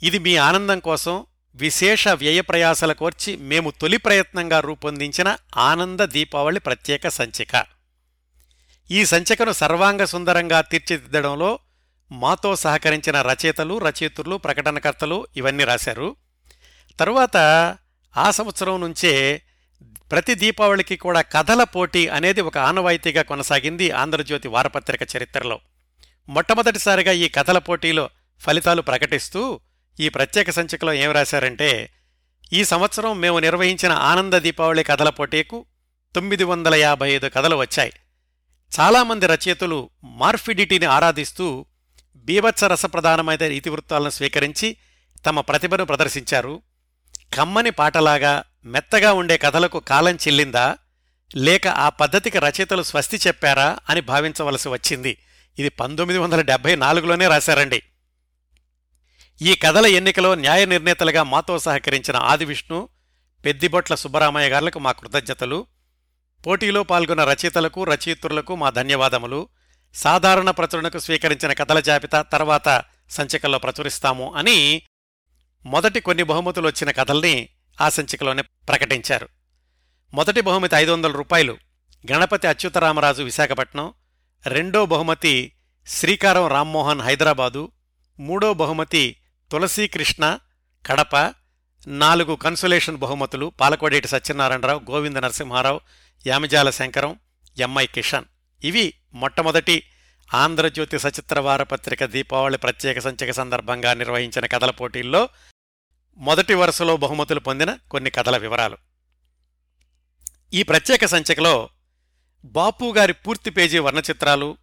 ఇది మీ ఆనందం కోసం విశేష వ్యయ ప్రయాసల కోర్చి మేము తొలి ప్రయత్నంగా రూపొందించిన ఆనంద దీపావళి ప్రత్యేక సంచిక. ఈ సంచికను సర్వాంగ సుందరంగా తీర్చిదిద్దడంలో మాతో సహకరించిన రచయితలు రచయితులు ప్రకటనకర్తలు ఇవన్నీ రాశారు. తరువాత ఆ సంవత్సరం నుంచే ప్రతి దీపావళికి కూడా కథల పోటీ అనేది ఒక ఆనవాయితీగా కొనసాగింది ఆంధ్రజ్యోతి వారపత్రిక చరిత్రలో. మొట్టమొదటిసారిగా ఈ కథల పోటీలో ఫలితాలు ప్రకటిస్తూ ఈ ప్రత్యేక సంచికలో ఏం రాశారంటే ఈ సంవత్సరం మేము నిర్వహించిన ఆనంద దీపావళి కథల పోటీకు తొమ్మిది వందల యాభై ఐదు కథలు వచ్చాయి. చాలామంది రచయితలు మార్ఫిడిటీని ఆరాధిస్తూ బీభత్స రసప్రధానమైన ఇతివృత్తాలను స్వీకరించి తమ ప్రతిభను ప్రదర్శించారు. కమ్మని పాటలాగా మెత్తగా ఉండే కథలకు కాలం చెల్లిందా? లేక ఆ పద్ధతికి రచయితలు స్వస్తి చెప్పారా అని భావించవలసి వచ్చింది. ఇది పంతొమ్మిది వందల డెబ్బై నాలుగులోనే రాశారండి. ఈ కథల ఎన్నికలో న్యాయ నిర్ణేతలుగా మాతో సహకరించిన ఆదివిష్ణు పెద్దిబొట్ల సుబ్బరామయ్య గారులకు మా కృతజ్ఞతలు. పోటీలో పాల్గొన్న రచయితలకు రచయిత్రులకు మా ధన్యవాదములు. సాధారణ ప్రచురణకు స్వీకరించిన కథల జాబితా తర్వాత సంచికల్లో ప్రచురిస్తాము అని మొదటి కొన్ని బహుమతులు వచ్చిన కథల్ని ఆ సంచికలోనే ప్రకటించారు. మొదటి బహుమతి ఐదు వందల రూపాయలు గణపతి అచ్యుతరామరాజు విశాఖపట్నం. రెండో బహుమతి శ్రీకారం రామ్మోహన్ హైదరాబాదు. మూడో బహుమతి తులసీకృష్ణ కడప నాలుగు కన్సులేషన్ బహుమతులు పాలకోడేటి సత్యనారాయణరావు గోవింద నరసింహారావు యామిజాల శంకరం ఎంఐ కిషన్. ఇవి మొట్టమొదటి ఆంధ్రజ్యోతి సచిత్ర వారపత్రిక దీపావళి ప్రత్యేక సంచిక సందర్భంగా నిర్వహించిన కథల పోటీల్లో మొదటి వరుసలో బహుమతులు పొందిన కొన్ని కథల వివరాలు. ఈ ప్రత్యేక సంచికలో బాపు గారి పూర్తి పేజీ వర్ణచిత్రాలు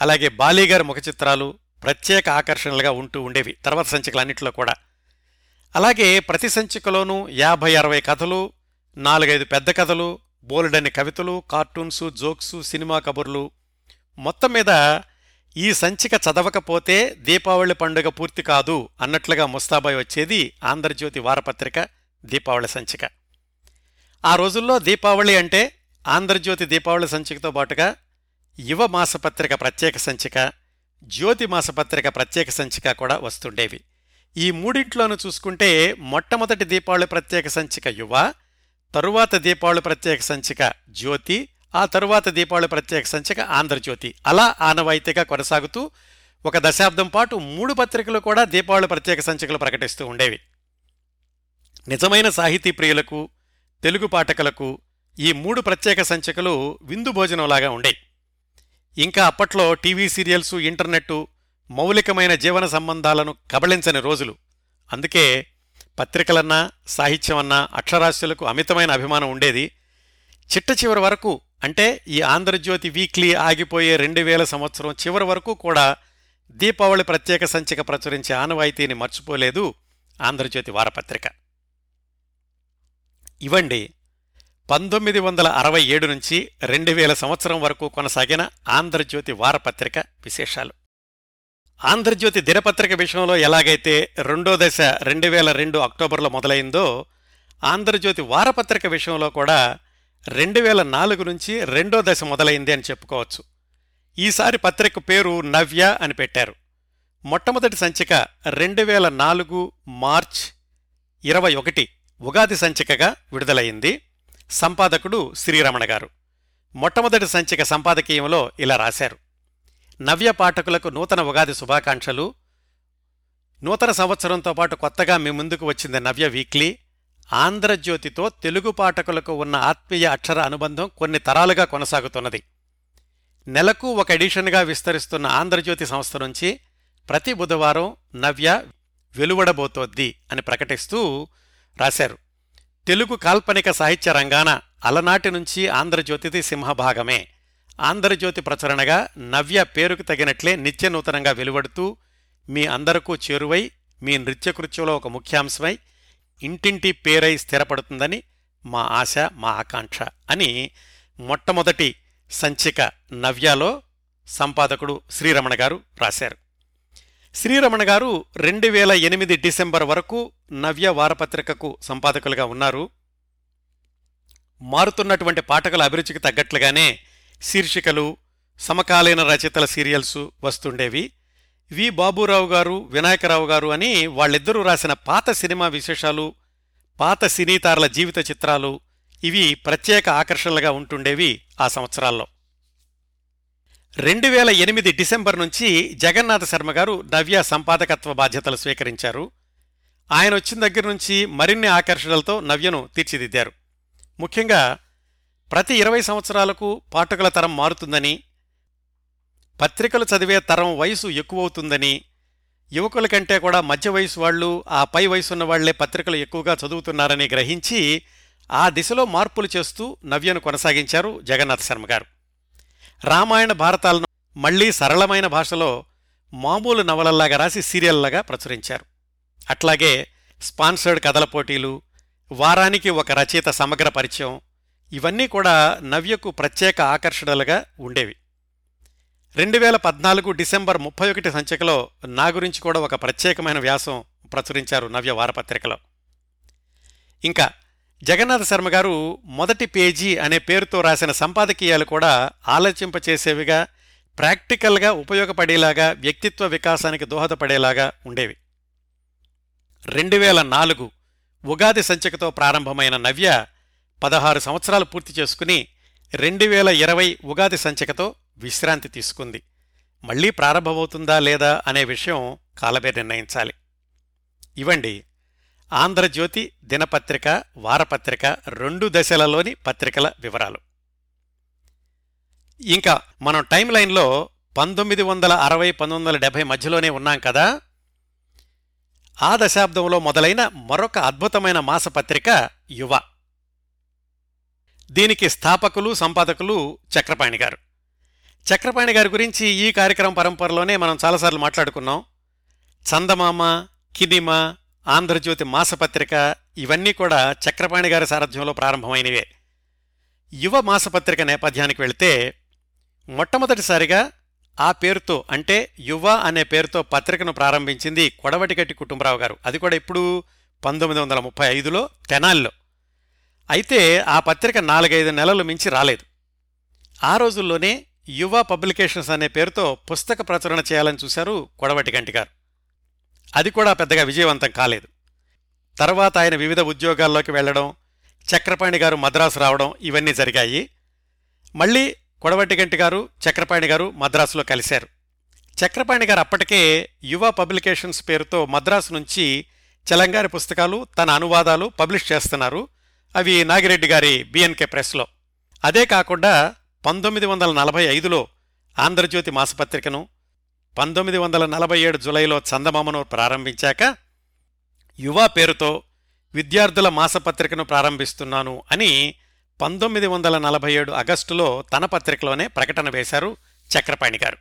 అలాగే బాలీగారి ముఖ చిత్రాలు ప్రత్యేక ఆకర్షణలుగా ఉంటూ ఉండేవి తర్వాత సంచికలన్నింటిలో కూడా. అలాగే ప్రతి సంచికలోనూ యాభై అరవై కథలు నాలుగైదు పెద్ద కథలు బోలెడని కవితలు కార్టూన్సు జోక్సు సినిమా కబుర్లు. మొత్తం మీద ఈ సంచిక చదవకపోతే దీపావళి పండుగ పూర్తి కాదు అన్నట్లుగా ముస్తాబాయ్ వచ్చేది ఆంధ్రజ్యోతి వారపత్రిక దీపావళి సంచిక. ఆ రోజుల్లో దీపావళి అంటే ఆంధ్రజ్యోతి దీపావళి సంచికతో పాటుగా యువ మాసపత్రిక ప్రత్యేక సంచిక జ్యోతి మాసపత్రిక ప్రత్యేక సంచిక కూడా వస్తుండేవి. ఈ మూడింట్లోనూ చూసుకుంటే మొట్టమొదటి దీపావళి ప్రత్యేక సంచిక యువ తరువాత దీపావళి ప్రత్యేక సంచిక జ్యోతి ఆ తరువాత దీపావళి ప్రత్యేక సంచిక ఆంధ్రజ్యోతి. అలా ఆనవాయితీగా కొనసాగుతూ ఒక దశాబ్దం పాటు మూడు పత్రికలు కూడా దీపావళి ప్రత్యేక సంచికలు ప్రకటిస్తూ ఉండేవి. నిజమైన సాహితీ ప్రియులకు తెలుగు పాఠకులకు ఈ మూడు ప్రత్యేక సంచికలు విందు భోజనంలాగా ఉండేవి ఇంకా అప్పట్లో టీవీ సీరియల్సు ఇంటర్నెట్టు మౌలికమైన జీవన సంబంధాలను కబళించని రోజులు. అందుకే పత్రికలన్నా సాహిత్యమన్నా అక్షరాస్యులకు అమితమైన అభిమానం ఉండేది. చిట్ట చివరి వరకు అంటే ఈ ఆంధ్రజ్యోతి వీక్లీ ఆగిపోయే రెండు వేల సంవత్సరం చివరి వరకు కూడా దీపావళి ప్రత్యేక సంచిక ప్రచురించే ఆనవాయితీని మర్చిపోలేదు ఆంధ్రజ్యోతి వారపత్రిక. ఇవండి పంతొమ్మిది వందల అరవై ఏడు నుంచి రెండు వేల సంవత్సరం వరకు కొనసాగిన ఆంధ్రజ్యోతి వారపత్రిక విశేషాలు. ఆంధ్రజ్యోతి దినపత్రిక విషయంలో ఎలాగైతే రెండో దశ రెండు వేల రెండు అక్టోబర్లో మొదలైందో ఆంధ్రజ్యోతి వారపత్రిక విషయంలో కూడా రెండు వేల నాలుగు నుంచి రెండో దశ మొదలైంది అని చెప్పుకోవచ్చు. ఈసారి పత్రిక పేరు నవ్య అని పెట్టారు. మొట్టమొదటి సంచిక రెండు వేల నాలుగు మార్చ్ ఇరవై ఒకటి ఉగాది సంచికగా విడుదలైంది. సంపాదకుడు శ్రీరమణ గారు. మొట్టమొదటి సంచిక సంపాదకీయంలో ఇలా రాశారు. నవ్య పాఠకులకు నూతన ఉగాది శుభాకాంక్షలు. నూతన సంవత్సరంతో పాటు కొత్తగా మీ ముందుకు వచ్చింది నవ్య వీక్లీ. ఆంధ్రజ్యోతితో తెలుగు పాఠకులకు ఉన్న ఆత్మీయ అక్షర అనుబంధం కొన్ని తరాలుగా కొనసాగుతున్నది. నెలకు ఒక ఎడిషన్గా విస్తరిస్తున్న ఆంధ్రజ్యోతి సంస్థ నుంచి ప్రతి బుధవారం నవ్య వెలువడబోతోద్ది అని ప్రకటిస్తూ రాశారు. తెలుగు కాల్పనిక సాహిత్య రంగాన అలనాటి నుంచి ఆంధ్రజ్యోతిది సింహభాగమే. ఆంధ్రజ్యోతి ప్రచురణగా నవ్య పేరుకు తగినట్లే నిత్య నూతనంగా వెలువడుతూ మీ అందరకు చేరువై మీ నృత్యకృత్యంలో ఒక ముఖ్యాంశమై ఇంటింటి పేరై స్థిరపడుతుందని మా ఆశ మా ఆకాంక్ష అని మొట్టమొదటి సంచిక నవ్యాలో సంపాదకుడు శ్రీరమణ గారు రాశారు. శ్రీరమణ గారు రెండు వేల ఎనిమిది డిసెంబర్ వరకు నవ్య వారపత్రికకు సంపాదకులుగా ఉన్నారు. మారుతున్నటువంటి పాఠకుల అభిరుచికి తగ్గట్లుగానే శీర్షికలు సమకాలీన రచయితల సీరియల్స్ వస్తుండేవి. వి. బాబురావు గారు వినాయకరావు గారు అని వాళ్ళిద్దరూ రాసిన పాత సినిమా విశేషాలు పాత సినీతారుల జీవిత చిత్రాలు ఇవి ప్రత్యేక ఆకర్షణలుగా ఉంటుండేవి ఆ సంవత్సరాల్లో. రెండు వేల ఎనిమిది డిసెంబర్ నుంచి జగన్నాథ శర్మ గారు నవ్య సంపాదకత్వ బాధ్యతలు స్వీకరించారు. ఆయన వచ్చిన దగ్గర నుంచి మరిన్ని ఆకర్షణలతో నవ్యను తీర్చిదిద్దారు. ముఖ్యంగా ప్రతి ఇరవై సంవత్సరాలకు పాఠకుల తరం మారుతుందని పత్రికలు చదివే తరం వయసు ఎక్కువవుతుందని యువకుల కంటే కూడా మధ్య వయసు వాళ్ళు ఆ పై వయసున్న వాళ్ళే పత్రికలు ఎక్కువగా చదువుతున్నారని గ్రహించి ఆ దిశలో మార్పులు చేస్తూ నవ్యను కొనసాగించారు జగన్నాథ శర్మ గారు. రామాయణ భారతాలను మళ్ళీ సరళమైన భాషలో మామూలు నవలల్లాగా రాసి సీరియల్లాగా ప్రచురించారు. అట్లాగే స్పాన్సర్డ్ కథల పోటీలు వారానికి ఒక రచయిత సమగ్ర పరిచయం ఇవన్నీ కూడా నవ్యకు ప్రత్యేక ఆకర్షణలుగా ఉండేవి. రెండు వేల పద్నాలుగు డిసెంబర్ ముప్పై ఒకటి సంచికలో నా గురించి కూడా ఒక ప్రత్యేకమైన వ్యాసం ప్రచురించారు నవ్య వారపత్రికలో. ఇంకా జగన్నాథ శర్మ గారు మొదటి పేజీ అనే పేరుతో రాసిన సంపాదకీయాలు కూడా ఆలోచింపచేసేవిగా ప్రాక్టికల్గా ఉపయోగపడేలాగా వ్యక్తిత్వ వికాసానికి దోహదపడేలాగా ఉండేవి. రెండు వేల నాలుగు ఉగాది సంచికతో ప్రారంభమైన నవ్య పదహారు సంవత్సరాలు పూర్తి చేసుకుని రెండు వేల ఇరవై ఉగాది సంచికతో విశ్రాంతి తీసుకుంది. మళ్ళీ ప్రారంభమవుతుందా లేదా అనే విషయం కాలబే నిర్ణయించాలి. ఇవండి ఆంధ్రజ్యోతి దినపత్రిక వారపత్రిక రెండు దశలలోని పత్రికల వివరాలు. ఇంకా మనం టైం లైన్లో పంతొమ్మిది వందల అరవై పంతొమ్మిది వందల డెబ్బై మధ్యలోనే ఉన్నాం కదా. ఆ దశాబ్దంలో మొదలైన మరొక అద్భుతమైన మాసపత్రిక యువ. దీనికి స్థాపకులు సంపాదకులు చక్రపాణి గారు. చక్రపాణి గారి గురించి ఈ కార్యక్రమ పరంపరలోనే మనం చాలాసార్లు మాట్లాడుకున్నాం. చందమామ కినిమ ఆంధ్రజ్యోతి మాసపత్రిక ఇవన్నీ కూడా చక్రపాణి గారి సారథ్యంలో ప్రారంభమైనవే. యువ మాసపత్రిక నేపథ్యానికి వెళితే మొట్టమొదటిసారిగా ఆ పేరుతో అంటే యువ అనే పేరుతో పత్రికను ప్రారంభించింది కొడవటిగట్టి కుటుంబరావు గారు. అది కూడా ఇప్పుడు పంతొమ్మిది వందల ముప్పై ఐదులో తెనాల్లో. అయితే ఆ పత్రిక నాలుగైదు నెలలు మించి రాలేదు. ఆ రోజుల్లోనే యువ పబ్లికేషన్స్ అనే పేరుతో పుస్తక ప్రచురణ చేయాలని చూశారు కొడవటిగంటి గారు. అది కూడా పెద్దగా విజయవంతం కాలేదు. తర్వాత ఆయన వివిధ ఉద్యోగాల్లోకి వెళ్ళడం చక్రపాణి గారు మద్రాసు రావడం ఇవన్నీ జరిగాయి. మళ్ళీ కొడవటిగంటి గారు చక్రపాణి గారు మద్రాసులో కలిశారు. చక్రపాణి గారు అప్పటికే యువ పబ్లికేషన్స్ పేరుతో మద్రాసు నుంచి చలంగారి పుస్తకాలు తన అనువాదాలు పబ్లిష్ చేస్తున్నారు. అవి నాగిరెడ్డి గారి బిఎన్కే ప్రెస్లో. అదే కాకుండా పంతొమ్మిది వందల నలభై ఐదులో ఆంధ్రజ్యోతి మాసపత్రికను పంతొమ్మిది వందల నలభై ఏడు జులైలో చందమామను ప్రారంభించాక యువ పేరుతో విద్యార్థుల మాసపత్రికను ప్రారంభిస్తున్నాను అని పంతొమ్మిది వందల నలభై ఏడు ఆగస్టులో తన పత్రికలోనే ప్రకటన వేశారు చక్రపాణి గారు.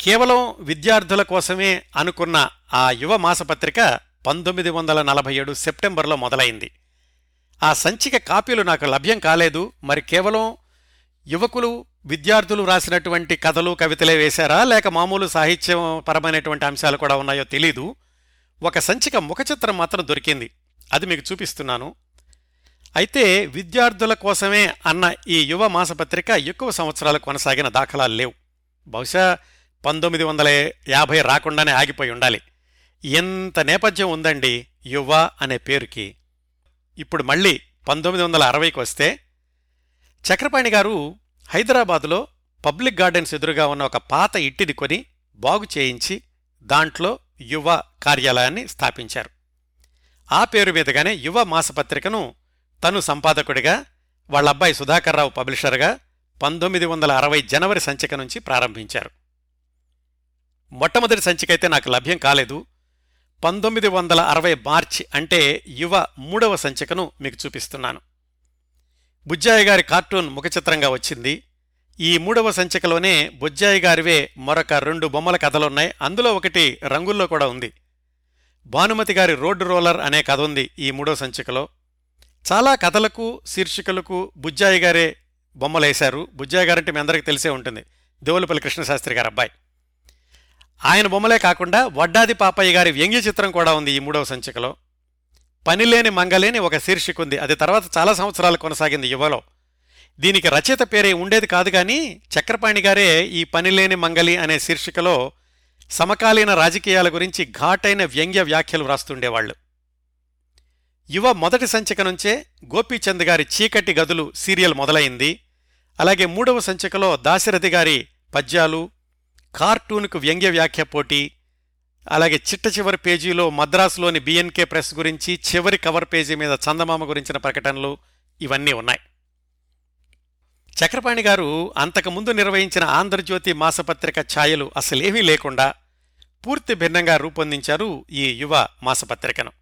కేవలం విద్యార్థుల కోసమే అనుకున్న ఆ యువ మాసపత్రిక పంతొమ్మిది వందల నలభై ఏడు సెప్టెంబర్లో మొదలైంది. ఆ సంచిక కాపీలు నాకు లభ్యం కాలేదు మరి కేవలం యువకులు విద్యార్థులు రాసినటువంటి కథలు కవితలే వేశారా? లేక మామూలు సాహిత్యం పరమైనటువంటి అంశాలు కూడా ఉన్నాయో తెలీదు. ఒక సంచిక ముఖచిత్రం మాత్రం దొరికింది. అది మీకు చూపిస్తున్నాను. అయితే విద్యార్థుల కోసమే అన్న ఈ యువ మాసపత్రిక ఎక్కువ సంవత్సరాలు కొనసాగిన దాఖలాలు లేవు. బహుశా పంతొమ్మిది వందల యాభై రాకుండానే ఆగిపోయి ఉండాలి. ఎంత నేపథ్యం ఉందండి యువ అనే పేరుకి. ఇప్పుడు మళ్ళీ పంతొమ్మిది వందల అరవైకి వస్తే చక్రపాణి గారు హైదరాబాదులో పబ్లిక్ గార్డెన్స్ ఎదురుగా ఉన్న ఒక పాత ఇంటిని కొని బాగు చేయించి దాంట్లో యువ కార్యాలయాన్ని స్థాపించారు. ఆ పేరు మీదుగానే యువ మాసపత్రికను తను సంపాదకుడిగా వాళ్ళ అబ్బాయి సుధాకర్రావు పబ్లిషర్గా పంతొమ్మిది వందల అరవై జనవరి సంచిక నుంచి ప్రారంభించారు. మొట్టమొదటి సంచిక అయితే నాకు లభ్యం కాలేదు. పంతొమ్మిది వందల అరవై మార్చి అంటే యువ మూడవ సంచికను మీకు చూపిస్తున్నాను. బుజ్జాయి గారి కార్టూన్ ముఖచిత్రంగా వచ్చింది. ఈ మూడవ సంచికలోనే బుజ్జాయి గారివే మరొక రెండు బొమ్మల కథలున్నాయి. అందులో ఒకటి రంగుల్లో కూడా ఉంది. భానుమతి గారి రోడ్డు రోలర్ అనే కథ ఉంది ఈ మూడో సంచికలో. చాలా కథలకు శీర్షికలకు బుజ్జాయి గారే బొమ్మలేశారు బుజ్జాయి గారంటే మీ అందరికీ తెలిసే ఉంటుంది. దేవులపల్లి కృష్ణశాస్త్రి గారి అబ్బాయి. ఆయన బొమ్మలే కాకుండా వడ్డాది పాపయ్య గారి వ్యంగ్య చిత్రం కూడా ఉంది ఈ మూడవ సంచికలో. పనిలేని మంగలేని ఒక శీర్షిక ఉంది అది తర్వాత చాలా సంవత్సరాలు కొనసాగింది యువలో. దీనికి రచయిత పేరే ఉండేది కాదు కానీ చక్రపాణి గారే ఈ పనిలేని మంగలి అనే శీర్షికలో సమకాలీన రాజకీయాల గురించి ఘాటైన వ్యంగ్య వ్యాఖ్యలు వ్రాస్తుండేవాళ్ళు యువ మొదటి సంచిక నుంచే గోపీచంద్ గారి చీకటి గదులు సీరియల్ మొదలైంది. అలాగే మూడవ సంచికలో దాశరథి గారి పద్యాలు కార్టూన్కు వ్యంగ్య వ్యాఖ్య పోటీ అలాగే చిట్ట చివరి పేజీలో మద్రాసులోని బిఎన్కే ప్రెస్ గురించి చివరి కవర్ పేజీ మీద చందమామ గురించిన ప్రకటనలు ఇవన్నీ ఉన్నాయి. చక్రపాణి గారు అంతకుముందు నిర్వహించిన ఆంధ్రజ్యోతి మాసపత్రిక ఛాయలు అసలేమీ లేకుండా పూర్తి భిన్నంగా రూపొందించారు ఈ యువ మాసపత్రికను.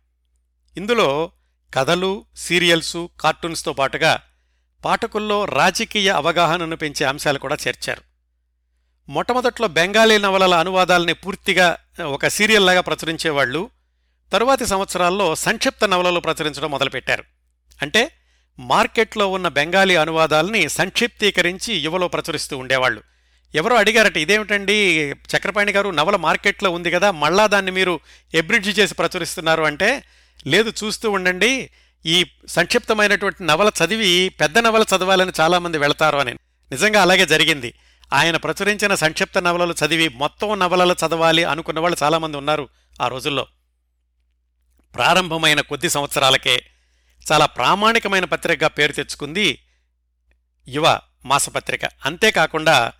ఇందులో కథలు సీరియల్సు కార్టూన్స్తో పాటుగా పాఠకుల్లో రాజకీయ అవగాహనను పెంచే అంశాలు కూడా చేర్చారు. మొట్టమొదట్లో బెంగాలీ నవలల అనువాదాలని పూర్తిగా ఒక సీరియల్లాగా ప్రచురించేవాళ్ళు తరువాతి సంవత్సరాల్లో సంక్షిప్త నవలలు ప్రచురించడం మొదలుపెట్టారు. అంటే మార్కెట్లో ఉన్న బెంగాలీ అనువాదాలని సంక్షిప్తీకరించి యువలో ప్రచురిస్తూ ఉండేవాళ్ళు. ఎవరో అడిగారట ఇదేమిటండి? చక్రపాణి గారు నవల మార్కెట్లో ఉంది కదా మళ్ళా దాన్ని మీరు ఎబ్రిడ్జ్ చేసి ప్రచురిస్తున్నారు అంటే లేదు చూస్తూ ఉండండి. ఈ సంక్షిప్తమైనటువంటి నవల చదివి పెద్ద నవల చదవాలని చాలామంది వెళతారు అని. నిజంగా అలాగే జరిగింది. ఆయన ప్రచురించిన సంక్షిప్త నవలలు చదివి మొత్తం నవలలు చదవాలి అనుకున్న వాళ్ళు చాలామంది ఉన్నారు ఆ రోజుల్లో. ప్రారంభమైన కొద్ది సంవత్సరాలకే చాలా ప్రామాణికమైన పత్రికగా పేరు తెచ్చుకుంది యువ మాసపత్రిక. అంతేకాకుండా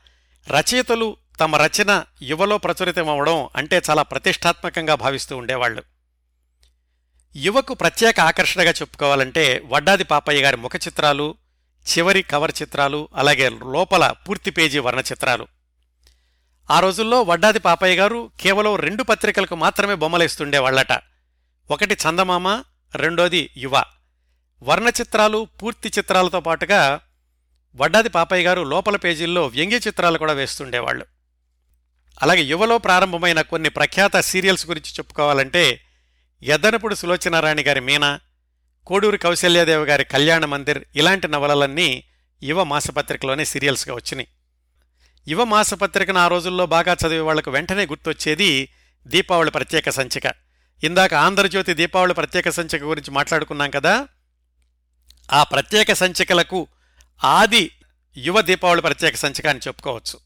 రచయితలు తమ రచన యువలో ప్రచురితమవడం అంటే చాలా ప్రతిష్టాత్మకంగా భావిస్తూ ఉండేవాళ్ళు యువకు ప్రత్యేక ఆకర్షణగా చెప్పుకోవాలంటే వడ్డాది పాపయ్య గారి ముఖ చిత్రాలు చివరి కవర్ చిత్రాలు అలాగే లోపల పూర్తి పేజీ వర్ణ చిత్రాలు. ఆ రోజుల్లో వడ్డాది పాపయ్య గారు కేవలం రెండు పత్రికలకు మాత్రమే బొమ్మలేస్తుండేవాళ్ళట ఒకటి చందమామ రెండోది యువ. వర్ణ చిత్రాలు పూర్తి చిత్రాలతో పాటుగా వడ్డాది పాపయ్య గారు లోపల పేజీల్లో వ్యంగ్య చిత్రాలు కూడా వేస్తుండేవాళ్ళు అలాగే యువలో ప్రారంభమైన కొన్ని ప్రఖ్యాత సీరియల్స్ గురించి చెప్పుకోవాలంటే ఎద్దనపుడు సులోచనారాణి గారి మీనా కోడూరి కౌశల్యాదేవి గారి కళ్యాణ మందిర్ ఇలాంటి నవలలన్నీ యువ మాసపత్రికలోనే సీరియల్స్గా వచ్చినాయి. యువ మాసపత్రికను ఆ రోజుల్లో బాగా చదివే వాళ్ళకు వెంటనే గుర్తొచ్చేది దీపావళి ప్రత్యేక సంచిక. ఇందాక ఆంధ్రజ్యోతి దీపావళి ప్రత్యేక సంచిక గురించి మాట్లాడుకున్నాం కదా? ఆ ప్రత్యేక సంచికలకు ఆది యువ దీపావళి ప్రత్యేక సంచిక అని చెప్పుకోవచ్చు.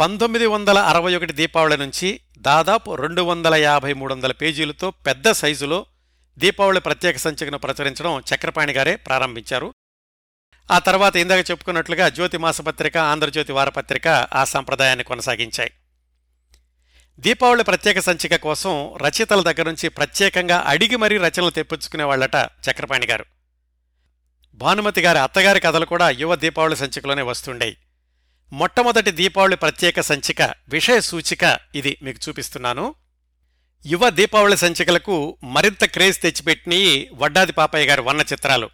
పంతొమ్మిది వందల అరవై ఒకటి దీపావళి నుంచి దాదాపు రెండు వందల యాభై మూడు వందల పేజీలతో పెద్ద సైజులో దీపావళి ప్రత్యేక సంచికను ప్రచురించడం చక్రపాణి గారే ప్రారంభించారు. ఆ తర్వాత ఇందాక చెప్పుకున్నట్లుగా జ్యోతి మాసపత్రిక ఆంధ్రజ్యోతి వారపత్రిక ఆ సంప్రదాయాన్ని కొనసాగించాయి. దీపావళి ప్రత్యేక సంచిక కోసం రచయితల దగ్గర నుంచి ప్రత్యేకంగా అడిగి మరీ రచనలు తెప్పించుకునేవాళ్ళట చక్రపాణి గారు. భానుమతి గారి అత్తగారి కథలు కూడా యువ దీపావళి సంచికలోనే వస్తుండేవి మొట్టమొదటి దీపావళి ప్రత్యేక సంచిక విషయ సూచిక ఇది మీకు చూపిస్తున్నాను. యువ దీపావళి సంచికలకు మరింత క్రేజ్ తెచ్చిపెట్టినవి వడ్డాది పాపయ్య గారి వర్ణ చిత్రాలు.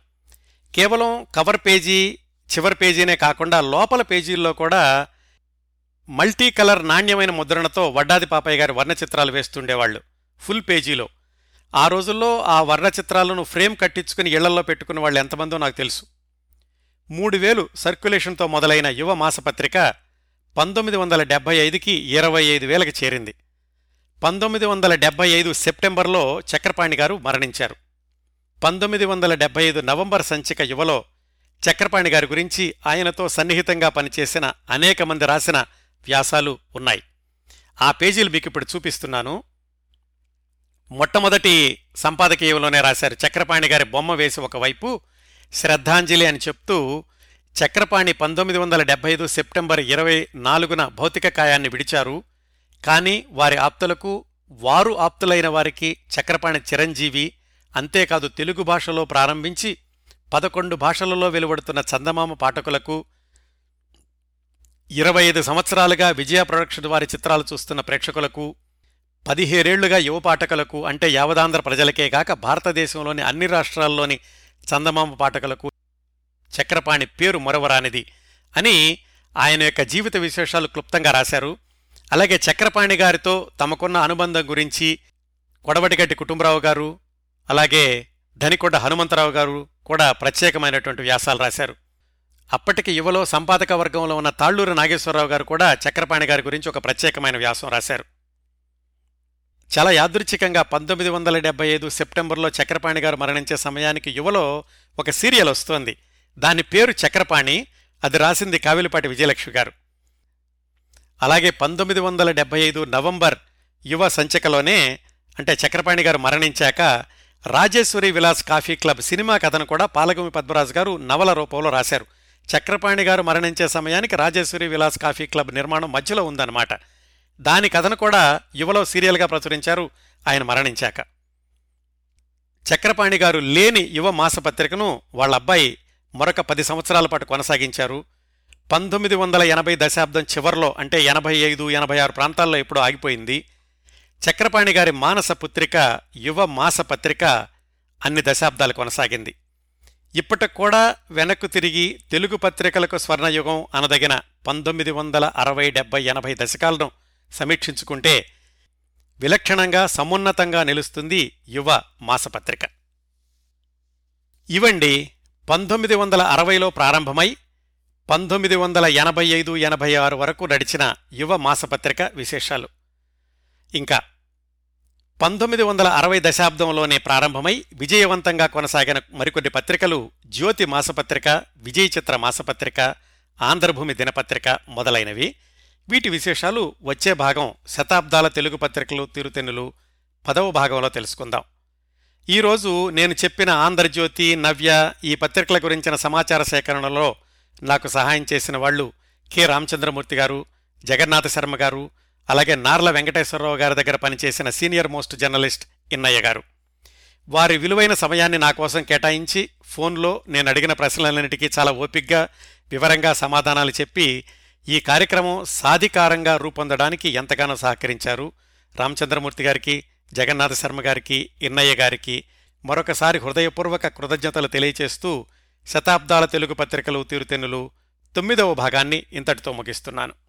కేవలం కవర్ పేజీ చివరి పేజీనే కాకుండా లోపల పేజీల్లో కూడా మల్టీ కలర్ నాణ్యమైన ముద్రణతో వడ్డాది పాపయ్య గారి వర్ణ చిత్రాలు వేస్తుండేవాళ్ళు ఫుల్ పేజీలో. ఆ రోజుల్లో ఆ వర్ణ చిత్రాలను ఫ్రేమ్ కట్టించుకుని ఇళ్ళలో పెట్టుకున్న వాళ్ళు ఎంతమందో నాకు తెలుసు. మూడు వేలు సర్క్యులేషన్తో మొదలైన యువ మాసపత్రిక పంతొమ్మిది వందల డెబ్బై ఐదుకి ఇరవై ఐదు వేలకు చేరింది. పంతొమ్మిది వందల డెబ్బై ఐదు సెప్టెంబర్లో చక్రపాణి గారు మరణించారు. పంతొమ్మిది వందల డెబ్బై ఐదు నవంబర్ సంచిక యువలో చక్రపాణి గారి గురించి ఆయనతో సన్నిహితంగా పనిచేసిన అనేక మంది రాసిన వ్యాసాలు ఉన్నాయి. ఆ పేజీలు మీకు ఇప్పుడు చూపిస్తున్నాను. మొట్టమొదటి సంపాదకీయంలోనే రాశారు చక్రపాణి గారి బొమ్మ వేసి ఒకవైపు శ్రద్ధాంజలి అని చెప్తూ చక్రపాణి పంతొమ్మిది వందల డెబ్బై ఐదు సెప్టెంబర్ ఇరవై నాలుగున భౌతిక కాయాన్ని విడిచారు. కానీ వారి ఆప్తులకు వారు ఆప్తులైన వారికి చక్రపాణి చిరంజీవి అంతేకాదు తెలుగు భాషలో ప్రారంభించి పదకొండు భాషలలో వెలువడుతున్న చందమామ పాఠకులకు ఇరవై ఐదు సంవత్సరాలుగా విజయ ప్రొడక్షన్ వారి చిత్రాలు చూస్తున్న ప్రేక్షకులకు పదిహేడేళ్ళుగా యువ పాఠకులకు అంటే యావదాంధ్ర ప్రజలకే కాక భారతదేశంలోని అన్ని రాష్ట్రాల్లోని చందమామ పాఠకులకు చక్రపాణి పేరు మొరవరానిది అని ఆయన యొక్క జీవిత విశేషాలు క్లుప్తంగా రాశారు. అలాగే చక్రపాణి గారితో తమకున్న అనుబంధం గురించి కొడవటిగట్టి కుటుంబరావు గారు అలాగే ధనికొండ హనుమంతరావు గారు కూడా ప్రత్యేకమైనటువంటి వ్యాసాలు రాశారు. అప్పటికి యువలో సంపాదక వర్గంలో ఉన్న తాళ్ళూరు నాగేశ్వరరావు గారు కూడా చక్రపాణి గారి గురించి ఒక ప్రత్యేకమైన వ్యాసం రాశారు. చాలా యాదృచ్ఛికంగా పంతొమ్మిది వందల డెబ్బై ఐదు సెప్టెంబర్లో చక్రపాణి గారు మరణించే సమయానికి యువలో ఒక సీరియల్ వస్తోంది. దాని పేరు చక్రపాణి అది రాసింది కావిలిపాటి విజయలక్ష్మి గారు. అలాగే పంతొమ్మిది వందల డెబ్బై ఐదు నవంబర్ యువ సంచికలోనే అంటే చక్రపాణి గారు మరణించాక Rajeswari Vilas coffee club cinema కథను కూడా పాలగుమి పద్మరాజు గారు నవల రూపంలో రాశారు. చక్రపాణి గారు మరణించే సమయానికి రాజేశ్వరి విలాస్ కాఫీ క్లబ్ నిర్మాణం మధ్యలో ఉందన్నమాట. దాని కథను కూడా యువలో సీరియల్గా ప్రచురించారు ఆయన మరణించాక. చక్రపాణి గారు లేని యువ మాసపత్రికను వాళ్ళ అబ్బాయి మరొక పది సంవత్సరాల పాటు కొనసాగించారు. పంతొమ్మిది వందల ఎనభై దశాబ్దం చివర్లో అంటే ఎనభై ఐదు ఎనభై ఆరు ప్రాంతాల్లో ఎప్పుడో ఆగిపోయింది. చక్రపాణి గారి మానస పుత్రిక యువ మాసపత్రిక అన్ని దశాబ్దాలు కొనసాగింది. ఇప్పటికి కూడా వెనక్కు తిరిగి తెలుగు పత్రికలకు స్వర్ణయుగం అనదగిన పంతొమ్మిది వందల అరవై డెబ్బై ఎనభై దశకాలను సమీక్షించుకుంటే విలక్షణంగా సమున్నతంగా నిలుస్తుంది యువ మాసపత్రిక ఇవండి పంతొమ్మిది వందల అరవైలో ప్రారంభమై పంతొమ్మిది వందల ఎనభై ఐదు ఎనభై ఆరు వరకు నడిచిన యువ మాసపత్రిక విశేషాలు. ఇంకా పంతొమ్మిది వందల అరవై దశాబ్దంలోనే ప్రారంభమై విజయవంతంగా కొనసాగిన మరికొన్ని పత్రికలు జ్యోతి మాసపత్రిక విజయ చిత్ర మాసపత్రిక ఆంధ్రభూమి దినపత్రిక మొదలైనవి. వీటి విశేషాలు వచ్చే భాగం శతాబ్దాల తెలుగు పత్రికలు తిరుతెన్నులు పదవ భాగంలో తెలుసుకుందాం. ఈరోజు నేను చెప్పిన ఆంధ్రజ్యోతి నవ్య ఈ పత్రికల గురించిన సమాచార సేకరణలో నాకు సహాయం చేసిన వాళ్ళు కె. రామచంద్రమూర్తి గారు జగన్నాథ శర్మ గారు అలాగే నార్ల వెంకటేశ్వరరావు గారి దగ్గర పనిచేసిన సీనియర్ మోస్ట్ జర్నలిస్ట్ ఇన్నయ్య గారు. వారి విలువైన సమయాన్ని నా కోసం కేటాయించి ఫోన్లో నేను అడిగిన ప్రశ్నలన్నిటికీ చాలా ఓపిగ్గా వివరంగా సమాధానాలు చెప్పి ఈ కార్యక్రమం సాధికారంగా రూపొందడానికి ఎంతగానో సహకరించారు. రామచంద్రమూర్తి గారికి జగన్నాథ శర్మ గారికి ఇన్నయ్య గారికి మరొకసారి హృదయపూర్వక కృతజ్ఞతలు తెలియచేస్తూ శతాబ్దాల తెలుగు పత్రికలు తీరుతెన్నులు తొమ్మిదవ భాగాన్ని ఇంతటితో ముగిస్తున్నాను.